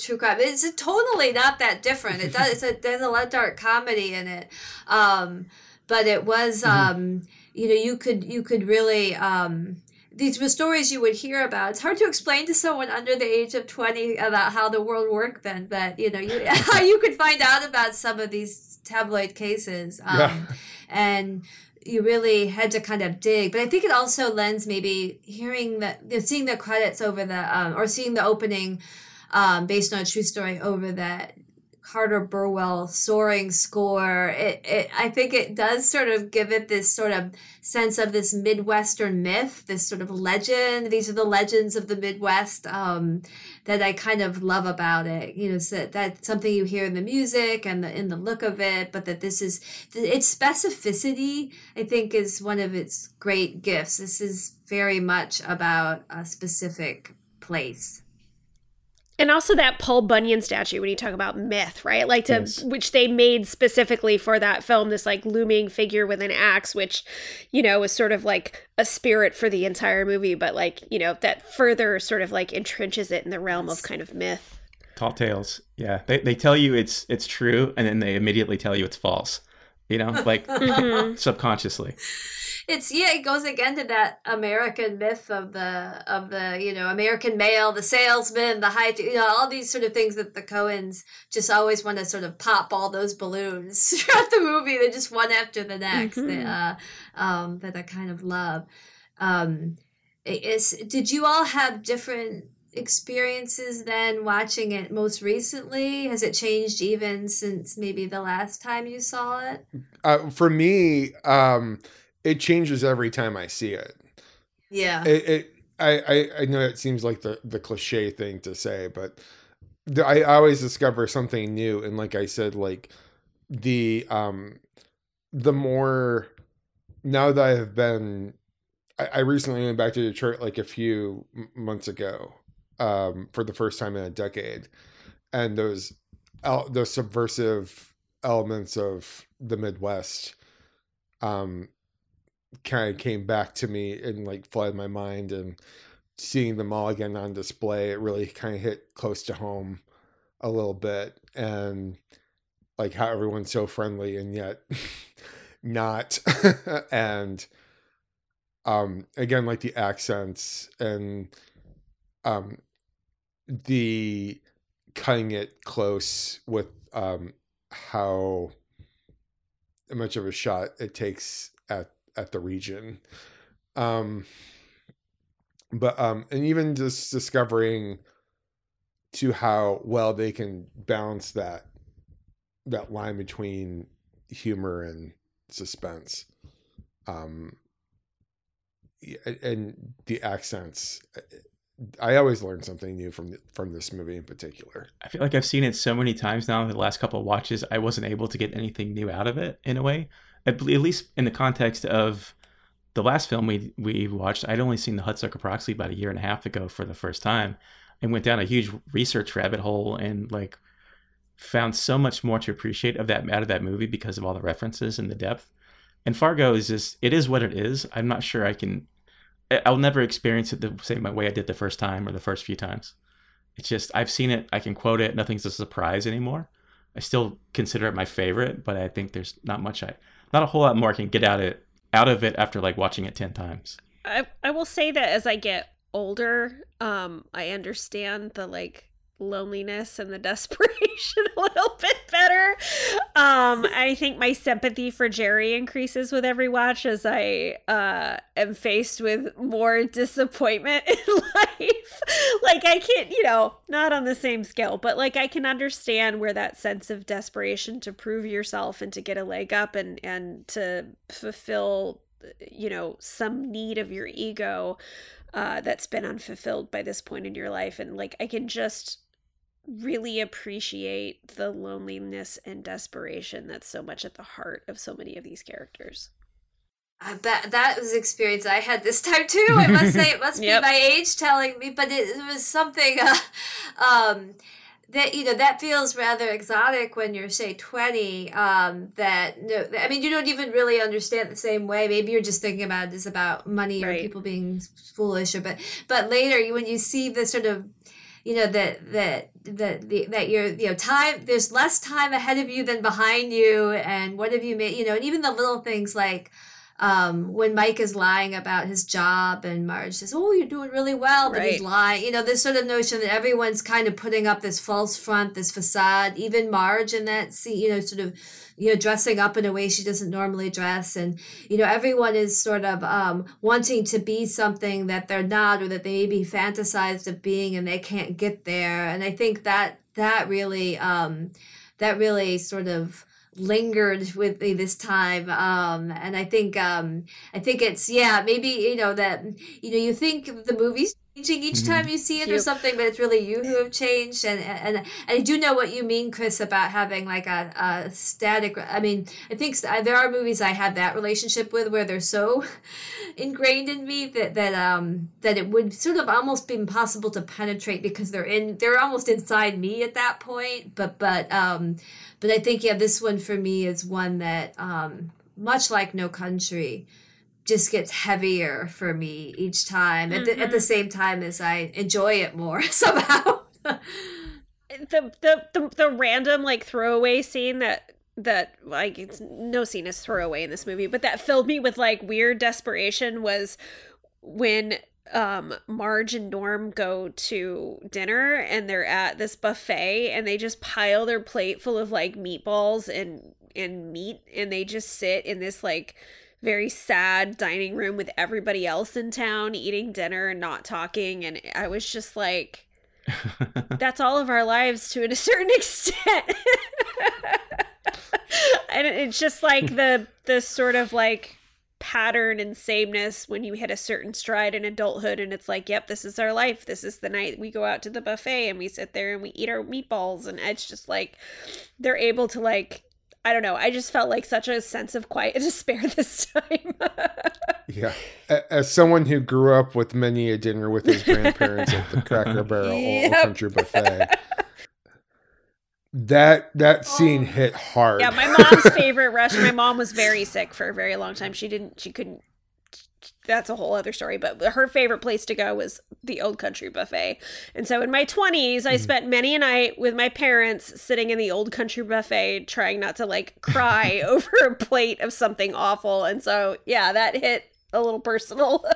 true crime. It's totally not that different. It does. It's a, there's a lot of dark comedy in it, um, but it was. Um, you know, you could you could really. Um, these were stories you would hear about. It's hard to explain to someone under the age of 20 about how the world worked then, but you know, you, how you could find out about some of these tabloid cases. Um, yeah. And you really had to kind of dig. But I think it also lends maybe hearing that, seeing the credits over the, um, or seeing the opening um, based on a true story over that Carter Burwell soaring score. It, it, I think it does sort of give it this sort of sense of this Midwestern myth, this sort of legend. These are the legends of the Midwest um, that I kind of love about it. You know, so that's something you hear in the music and the, in the look of it, but that this is its specificity. I think is one of its great gifts. This is very much about a specific place. And also that Paul Bunyan statue when you talk about myth, right? Like to yes. which they made specifically for that film, this like looming figure with an axe, which, you know, was sort of like a spirit for the entire movie, but like, you know, that further sort of like entrenches it in the realm of kind of myth. Tall tales. Yeah. They they tell you it's it's true and then they immediately tell you it's false. You know, like mm-hmm. subconsciously it's yeah, it goes again to that American myth of the of the you know American male, the salesman, the high, you know, all these sort of things that the Coens just always want to sort of pop all those balloons throughout the movie. They're just one after the next mm-hmm. that uh, um, that I kind of love. Um, is did you all have different experiences then watching it most recently? Has it changed even since maybe the last time you saw it? Uh, for me, um, it changes every time I see it. Yeah. It, it I, I, I know it seems like the, the cliche thing to say, but the, I always discover something new. And like I said, like the, um, the more now that I have been, I, I recently went back to Detroit like a few months ago, um, for the first time in a decade. And those, those subversive elements of the Midwest, um, kind of came back to me and like flooded my mind and seeing them all again on display it really kind of hit close to home a little bit and like how everyone's so friendly and yet not and um again like the accents and um the cutting it close with um how much of a shot it takes at at the region. Um, but um, and even just discovering to how well they can balance that that line between humor and suspense. Um, and the accents. I always learn something new from from this movie in particular. I feel like I've seen it so many times now. In the last couple of watches, I wasn't able to get anything new out of it in a way at least in the context of the last film we we watched, I'd only seen the Hudsucker Proxy about a year and a half ago for the first time, and went down a huge research rabbit hole and like found so much more to appreciate of that out of that movie because of all the references and the depth. And Fargo is just it is what it is. I'm not sure I can. I'll never experience it the same way I did the first time or the first few times. It's just I've seen it. I can quote it. Nothing's a surprise anymore. I still consider it my favorite, but I think there's not much I not a whole lot more I can get out of it out of it after like watching it 10 times. I I will say that as I get older, um I understand the like loneliness and the desperation a little bit better. Um, I think my sympathy for Jerry increases with every watch as I uh, am faced with more disappointment in life. like I can't, you know, not on the same scale, but like I can understand where that sense of desperation to prove yourself and to get a leg up and and to fulfill you know some need of your ego uh, that's been unfulfilled by this point in your life and like i can just really appreciate the loneliness and desperation that's so much at the heart of so many of these characters. Uh, that that was experience I had this time too. I must say, it must Yep. be my age telling me, but it, it was something uh, um, that you know that feels rather exotic when you're say twenty. Um, that no, I mean you don't even really understand the same way. Maybe you're just thinking about this about money or people being foolish, or but but later you- when you see the sort of you know that that that the, that you're you know time there's less time ahead of you than behind you and what have you made you know and even the little things like um, when Mike is lying about his job and Marge says, "Oh, you're doing really well," but he's lying. You know, this sort of notion that everyone's kind of putting up this false front, this facade. Even Marge in that scene, you know, sort of, you know, dressing up in a way she doesn't normally dress, and you know, everyone is sort of um, wanting to be something that they're not, or that they maybe fantasized of being, and they can't get there. And I think that that really, um, that really sort of lingered with me this time um and i think um i think it's yeah maybe you know that you know you think the movie's changing each Mm-hmm. time you see it or something but it's really you who have changed. And and, and i do know what you mean chris about having like a, a static i mean i think there are movies i have that relationship with where they're so ingrained in me that that um that it would sort of almost be impossible to penetrate because they're in they're almost inside me at that point. But but um but i think yeah this one for me is one that um much like no country just gets heavier for me each time at, the, at the same time as i enjoy it more somehow. The the the, the random like throwaway scene that that like it's no scene is throwaway in this movie but that filled me with like weird desperation was when um Marge and Norm go to dinner and they're at this buffet and they just pile their plate full of like meatballs and and meat and they just sit in this like very sad dining room with everybody else in town eating dinner and not talking and I was just like that's all of our lives to a certain extent. and it's just like the the sort of like pattern and sameness when you hit a certain stride in adulthood and it's like, yep, this is our life. This is the night we go out to the buffet and we sit there and we eat our meatballs and it's just like they're able to like I don't know. I just felt like such a sense of quiet despair this time. Yeah. As someone who grew up with many a dinner with his grandparents at the Cracker Barrel Old Yep. Country Buffet, that that oh. scene hit hard. Yeah, my mom's favorite restaurant. My mom was very sick for a very long time. She didn't. She couldn't. That's a whole other story. But her favorite place to go was the Old Country Buffet. And so in my twenties, I spent many a night with my parents sitting in the Old Country Buffet, trying not to like cry over a plate of something awful. And so yeah, that hit a little personal.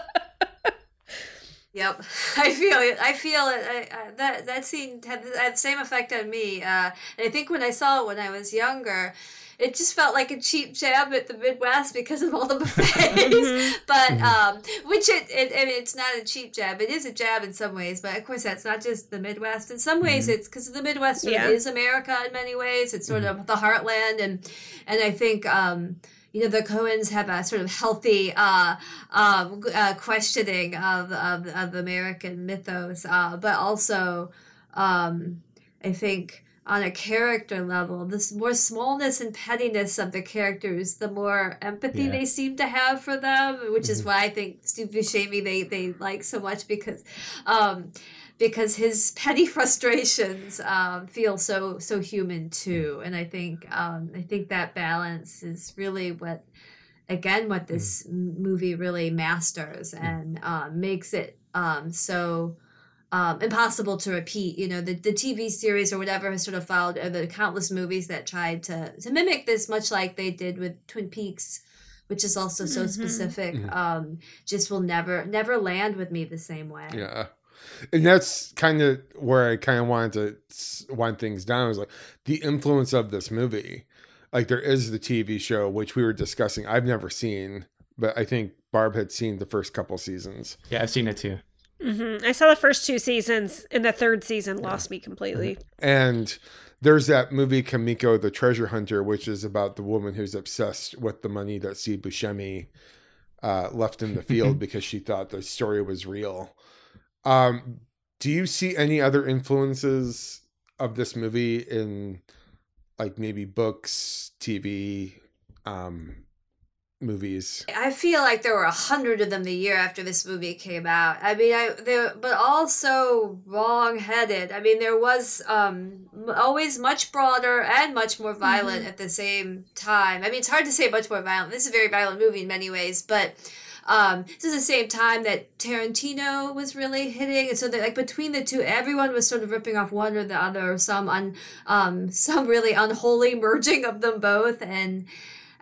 Yep, I feel it. I feel it. I, I, that that scene had the, had the same effect on me. Uh, and I think when I saw it when I was younger, it just felt like a cheap jab at the Midwest because of all the buffets. but um, which it, it I mean, it's not a cheap jab. It is a jab in some ways, but of course that's not just the Midwest. In some ways, it's because the Midwest Yeah. is America in many ways. It's sort of the heartland, and and I think. Um, you know the Coens have a sort of healthy uh, um, uh, questioning of, of of American mythos, uh, but also um, I think on a character level, The more smallness and pettiness of the characters, the more empathy Yeah. they seem to have for them, which is why I think Steve Buscemi they they like so much because. Um, because his petty frustrations um, feel so so human too, and I think um, I think that balance is really what again what this m movie really masters and um, makes it um, so um, impossible to repeat. You know, the, the TV series or whatever has sort of followed or the countless movies that tried to to mimic this, much like they did with Twin Peaks, which is also so Mhm. specific. Mhm. Um, just will never never land with me the same way. Yeah. and that's kind of where I kind of wanted to wind things down. Is like the influence of this movie. Like there is the TV show which we were discussing. I've never seen, but I think Barb had seen the first couple seasons. Yeah, I've seen it too. Hmm I saw the first two seasons, and the third season lost me completely. And there's that movie Kumiko the Treasure Hunter, which is about the woman who's obsessed with the money that Steve Buscemi uh, left in the field because she thought the story was real. Um, do you see any other influences of this movie in like maybe books, TV, um, movies? I feel like there were a hundred of them the year after this movie came out. I mean, I they but also wrong-headed. I mean, there was um always much broader and much more violent at the same time. I mean, it's hard to say much more violent. This is a very violent movie in many ways, but um this is the same time that Tarantino was really hitting, and so that like between the two, everyone was sort of ripping off one or the other, or some un um some really unholy merging of them both, and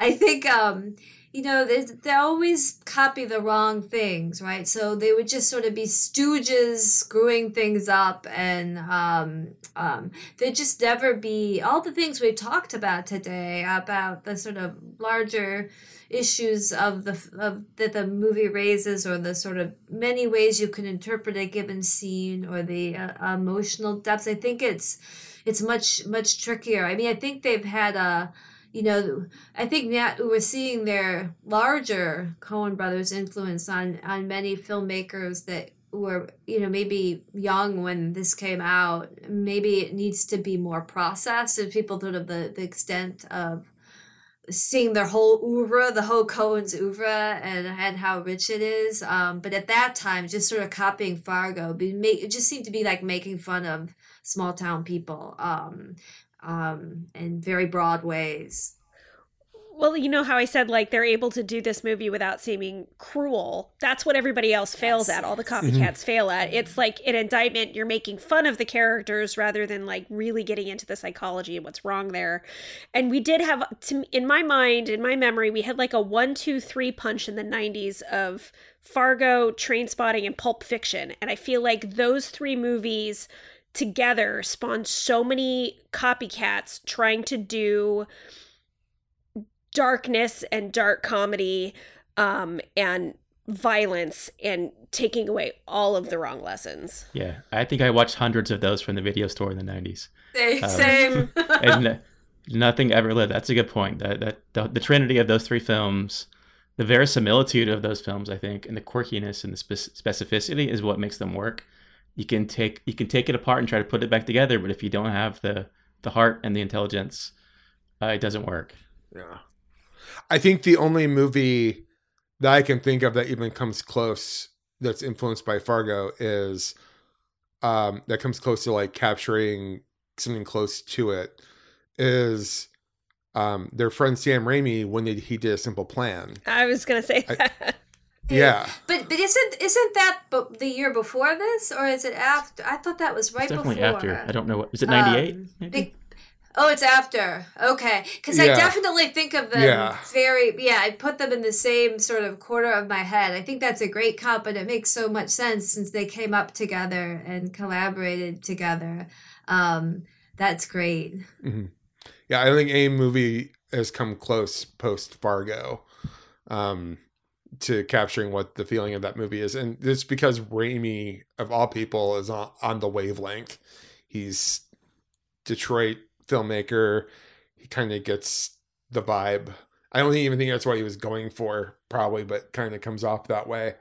I think um you know, they, they always copy the wrong things, right? So they would just sort of be stooges screwing things up, and um, um, they'd just never be all the things we talked about today about the sort of larger issues of the of that the movie raises, or the sort of many ways you can interpret a given scene, or the uh, emotional depths. I think it's it's much much trickier. I mean, I think they've had a you know, I think now we're seeing their larger Coen Brothers influence on on many filmmakers that were you know maybe young when this came out. Maybe it needs to be more processed, and people sort of the the extent of seeing their whole oeuvre, the whole Coen's oeuvre, and and how rich it is. Um, but at that time, just sort of copying Fargo, it just seemed to be like making fun of small town people. Um, um, in very broad ways. Well, you know how I said like they're able to do this movie without seeming cruel. That's what everybody else fails at. All the copycats fail at. It's like an indictment. You're making fun of the characters rather than like really getting into the psychology and what's wrong there. And we did have, to, in my mind, in my memory, we had like a one, two, three punch in the '90s of Fargo, Trainspotting, and Pulp Fiction. And I feel like those three movies together spawned so many copycats trying to do darkness and dark comedy um, and violence and taking away all of the wrong lessons. Yeah, I think I watched hundreds of those from the video store in the '90s. Same. Um, same. and nothing ever lived. That's a good point. That that the, the trinity of those three films, the verisimilitude of those films, I think, and the quirkiness and the spec- specificity is what makes them work. You can take you can take it apart and try to put it back together, but if you don't have the the heart and the intelligence, uh, it doesn't work. Yeah. I think the only movie that I can think of that even comes close that's influenced by Fargo is um that comes close to like capturing something close to it is um their friend Sam Raimi when he, he did a simple plan. I was gonna say I- that. Yeah. But but isn't isn't that bu- the year before this, or is it after? I thought that was right It's definitely before. after. I don't know what is it. '98? Um, be- oh, it's after. Okay, because I definitely think of them Yeah. very. Yeah, I put them in the same sort of quarter of my head. I think that's a great comp, and it makes so much sense since they came up together and collaborated together. Um, that's great. Mhm. Yeah, I don't think any movie has come close post Fargo um, to capturing what the feeling of that movie is. And it's because Raimi, of all people, is on, on the wavelength. He's Detroit filmmaker. He kind of gets the vibe. I don't even think that's what he was going for, probably, but kind of comes off that way.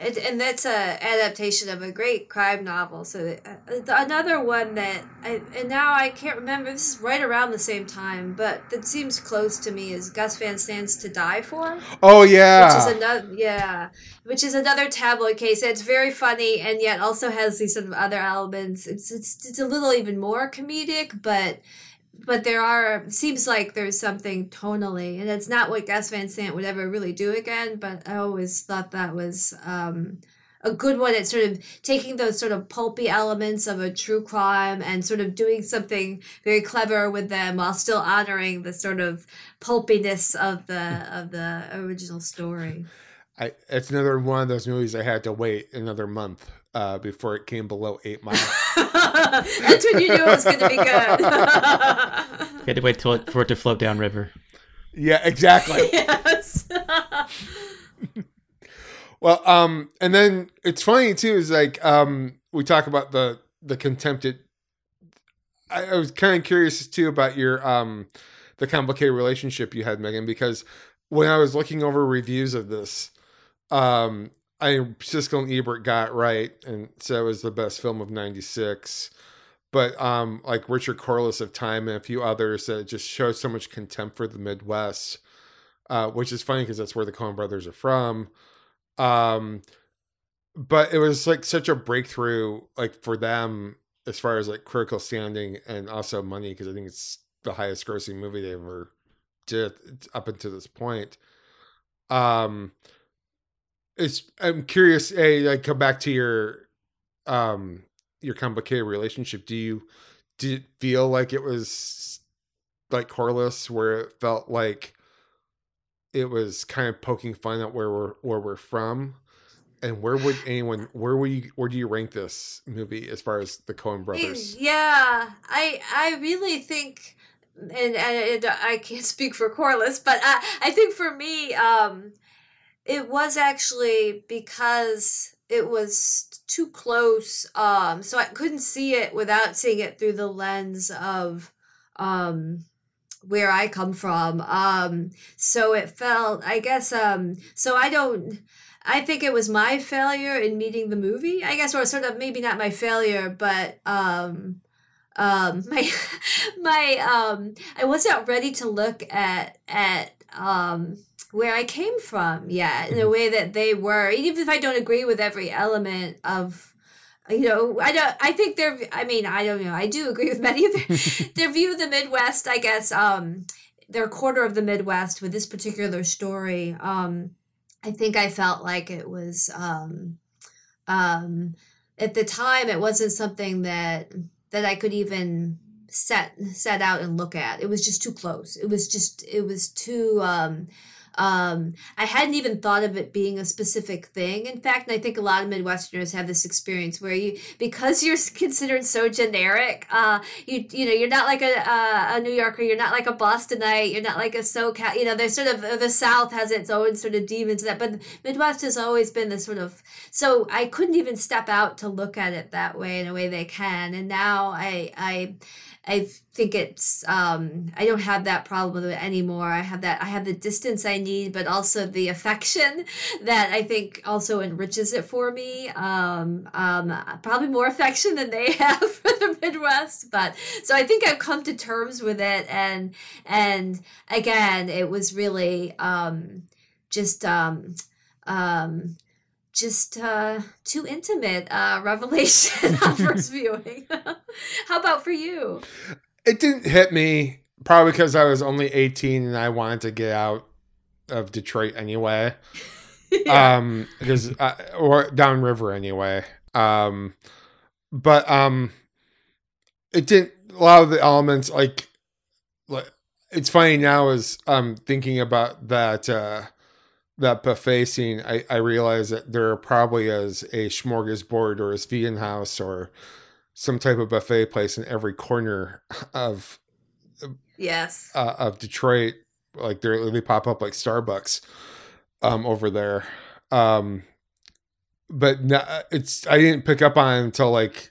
And, and that's a adaptation of a great crime novel. So uh, the- another one that I and now I can't remember. This is right around the same time, but that seems close to me. Is Gus Van Sant's To Die For? Oh, yeah. Which is another yeah, which is another tabloid case. It's very funny and yet also has these sort of other elements. It's it's it's a little even more comedic, but but there are seems like there's something tonally, and it's not what Gus Van Sant would ever really do again. But I always thought that was um, a good one at sort of taking those sort of pulpy elements of a true crime and sort of doing something very clever with them while still honoring the sort of pulpiness of the of the original story. I, it's another one of those movies I had to wait another month uh, before it came below eight miles. That's when you knew it was going to be good. You had to wait till it, for it to float downriver. yeah, exactly. yes. Well, um, and then it's funny too. Is like um, we talk about the the contempted. I, I was kind of curious too about your um, the complicated relationship you had, Megan, because when I was looking over reviews of this, um, I Siskel and Ebert got right and said it was the best film of '96. But um, like Richard Corliss of Time and a few others that just show so much contempt for the Midwest, uh, which is funny because that's where the Coen Brothers are from um but it was like such a breakthrough like for them as far as like critical standing and also money because i think it's the highest grossing movie they ever did up until this point um it's i'm curious hey like come back to your um your complicated relationship. Do you did it feel like it was like corliss where it felt like it was kind of poking fun at where we're where we're from? And where would anyone where would you where do you rank this movie as far as the Coen brothers? Yeah, I I really think, and, and, and I can't speak for Corliss, but I, I think for me, um, it was actually because it was too close. Um, so I couldn't see it without seeing it through the lens of um where I come from. Um, so it felt, I guess, um, so I don't, I think it was my failure in meeting the movie, I guess, or sort of maybe not my failure, but, um, um, my, my, um, I wasn't ready to look at, at, um, where I came from yet in a way that they were, even if I don't agree with every element of, you know, I don't. I think they're. I mean, I don't know. I do agree with many of their, their view of the Midwest. I guess um, they're a quarter of the Midwest with this particular story. Um, I think I felt like it was um, um, at the time it wasn't something that that I could even set set out and look at. It was just too close. It was just it was too um um, I hadn't even thought of it being a specific thing. In fact, I think a lot of Midwesterners have this experience where you, because you're considered so generic, uh, you you know, you're not like a, a, a New Yorker, you're not like a Bostonite, you're not like a SoCal. You know, there's sort of the South has its own sort of demons that, but Midwest has always been the sort of. So I couldn't even step out to look at it that way in a way they can, and now I I I think it's um, I don't have that problem with it anymore. I have that I have the distance I need, but also the affection that I think also enriches it for me. Um, um, probably more affection than they have for the Midwest, but so I think I've come to terms with it, and and again, it was really um, just um, um, just uh, too intimate uh, revelation on first viewing. How about for you? it didn't hit me probably because i was only 18 and i wanted to get out of detroit anyway um because uh, or downriver anyway um but um it didn't a lot of the elements like like it's funny now as i'm thinking about that uh that buffet scene i i realize that there probably is a smorgasbord or a vegan house or some type of buffet place in every corner of Yes. uh, of Detroit. Like they they pop up like Starbucks um over there. Um but no, it's I didn't pick up on it until like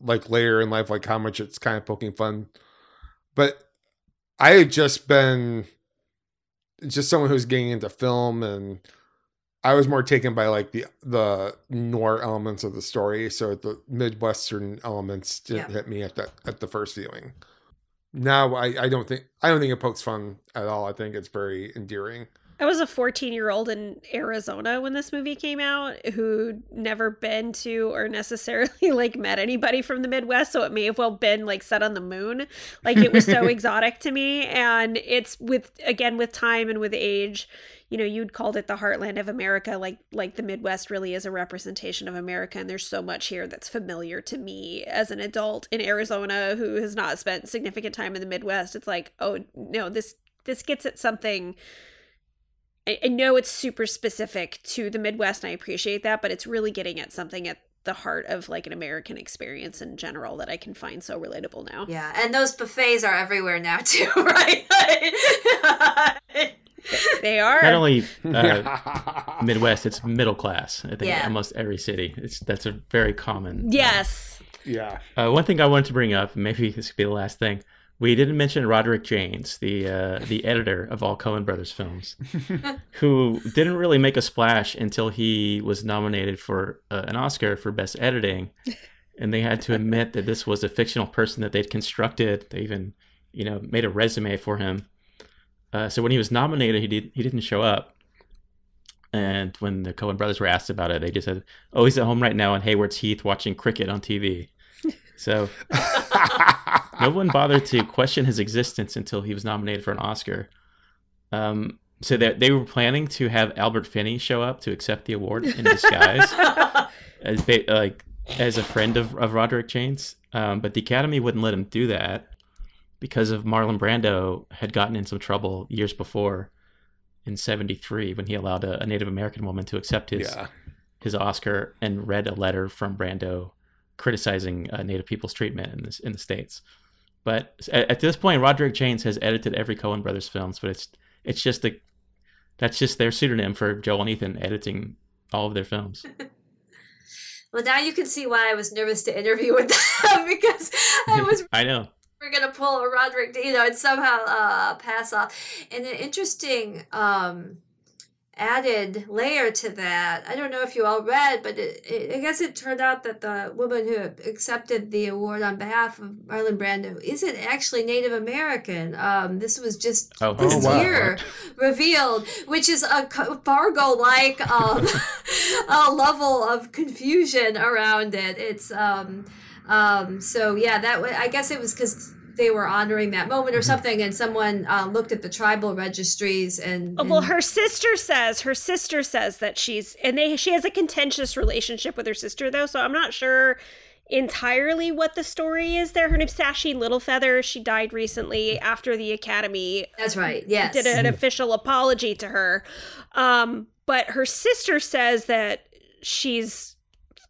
like later in life like how much it's kind of poking fun. But I had just been just someone who's getting into film and I was more taken by like the the noir elements of the story, so the midwestern elements didn't Yeah. hit me at that at the first viewing. Now I, I don't think I don't think it pokes fun at all. I think it's very endearing. I was a 14 year old in Arizona when this movie came out who'd never been to or necessarily like met anybody from the Midwest. So it may have well been like set on the moon. Like it was so exotic to me. And it's with, again, with time and with age, you know, you'd called it the heartland of America. Like, like the Midwest really is a representation of America. And there's so much here that's familiar to me as an adult in Arizona who has not spent significant time in the Midwest. It's like, oh no, this, this gets at something I, I know it's super specific to the Midwest, and I appreciate that, but it's really getting at something at the heart of like an American experience in general that I can find so relatable now. Yeah, and those buffets are everywhere now too, right? They are. Not only uh, Midwest, it's middle class. I think Yeah. almost every city. It's that's a very common. Yes. Yeah. Uh, one thing I wanted to bring up, maybe this could be the last thing. We didn't mention Roderick Jaynes, the uh, the editor of all Coen Brothers films, who didn't really make a splash until he was nominated for uh, an Oscar for Best Editing, and they had to admit that this was a fictional person that they'd constructed. They even, you know, made a resume for him. Uh, so when he was nominated, he did he didn't show up. And when the Coen brothers were asked about it, they just said, "Oh, he's at home right now in Hayward's Heath watching cricket on TV." So no one bothered to question his existence until he was nominated for an Oscar. Um, so that they were planning to have Albert Finney show up to accept the award in disguise, as ba- like as a friend of, of Roderick Jaynes. Um, but the Academy wouldn't let him do that because of Marlon Brando had gotten in some trouble years before in '73 when he allowed a, a Native American woman to accept his Yeah. his Oscar and read a letter from Brando criticizing uh, Native people's treatment in this in the states. But at, at this point, Roderick Jaynes has edited every Coen Brothers films, but it's it's just the that's just their pseudonym for Joel and Ethan editing all of their films. well, now you can see why I was nervous to interview with them because I was I know. we're gonna pull a Roderick, you know, and somehow uh, pass off. And an interesting um, added layer to that. I don't know if you all read, but it, it, I guess it turned out that the woman who accepted the award on behalf of Marlon Brando isn't actually Native American. Um, this was just Oh, this oh, wow. year revealed, which is a Fargo like um, a level of confusion around it. It's um, um, so yeah, that I guess it was because they were honoring that moment or something, and someone uh, looked at the tribal registries and, Oh, Well, her sister says her sister says that she's and they she has a contentious relationship with her sister though, so I'm not sure entirely what the story is there. Her name's Sacheen Littlefeather. She died recently after the Academy that's right. Yes, did an official apology to her. Um, but her sister says that she's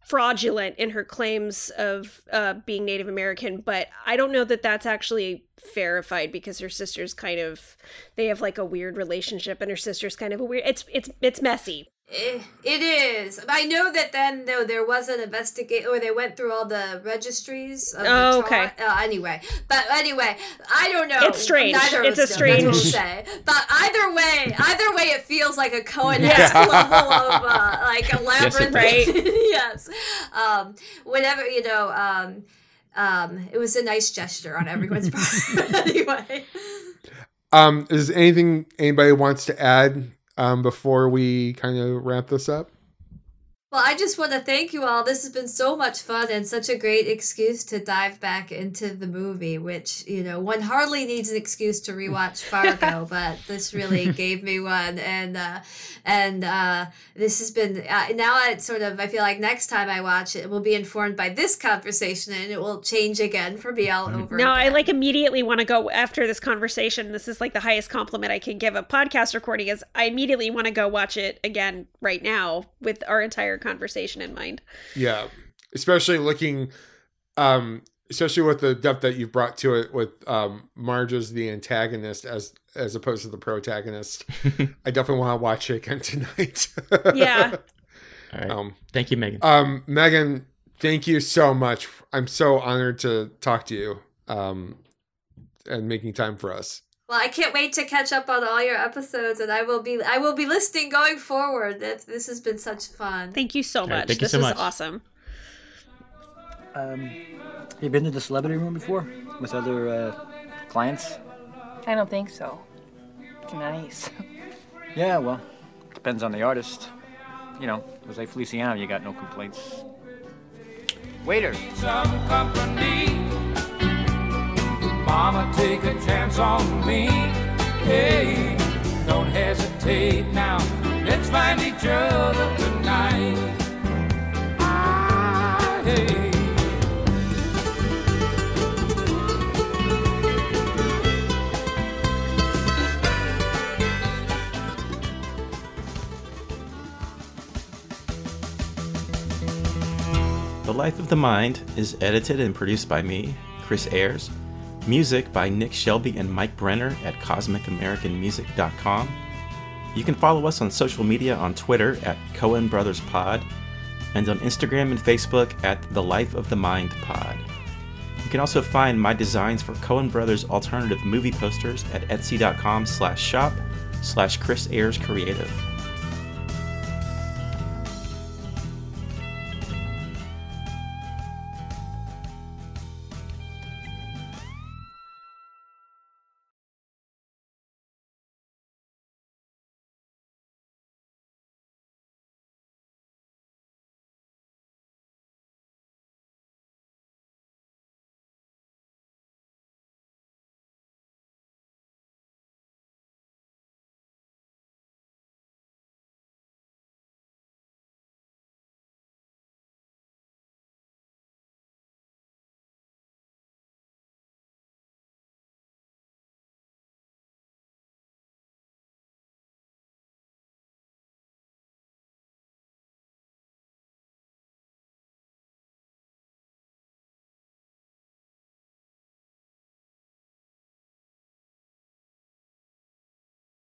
fraudulent in her claims of uh, being Native American, but I don't know that that's actually verified because her sister's kind of they have like a weird relationship and her sister's kind of a weird it's it's it's messy. Eh, It is. I know that then though there was an investigate or they went through all the registries. Of Oh, the tri- okay. Uh, anyway, but anyway, I don't know. It's strange. Neither of It's us a know, that's we'll say. But either way, either way, it feels like a Coen Yeah. level of uh, like a it labyrinth. does. yes. Um, whenever you know. Um, um, it was a nice gesture on everyone's part. anyway. Um, is anything anybody wants to add um, before we kind of wrap this up? Well, I just want to thank you all. This has been so much fun and such a great excuse to dive back into the movie, which, you know, one hardly needs an excuse to rewatch Fargo, but this really gave me one. And, uh, and, uh, this has been, uh, now it sort of, I feel like next time I watch it, it will be informed by this conversation and it will change again for me all over. No, I like immediately want to go after this conversation. This is like the highest compliment I can give a podcast recording is I immediately want to go watch it again right now with our entire conversation in mind. Yeah, especially looking, um, especially with the depth that you've brought to it with um, Marge as the antagonist as as opposed to the protagonist. I definitely want to watch it again tonight. Yeah. All right. Um, Thank you, Megan. um, Megan, thank you so much. I'm so honored to talk to you. Um, and making time for us. Well, I can't wait to catch up on all your episodes, and I will be I will be listening going forward. This this has been such fun. Thank you so right, much. thank you this so is much. awesome. Um, you been to the celebrity room before with other uh, clients? I don't think so. It's nice. Yeah, well, depends on the artist. You know, Jose Feliciano, you got no complaints. Waiter. Mama, take a chance on me. Hey, don't hesitate now. Let's find each other tonight. Ah, hey. The Life of the Mind is edited and produced by me, Chris Ayers, Music by Nick Shelby and Mike Brenner at CosmicAmericanMusic.com. You can follow us on social media on Twitter at Coen Brothers Pod and on Instagram and Facebook at The Life of the Mind Pod. You can also find my designs for Coen Brothers alternative movie posters at etsy.com slash shop slash Chris Ayers Creative.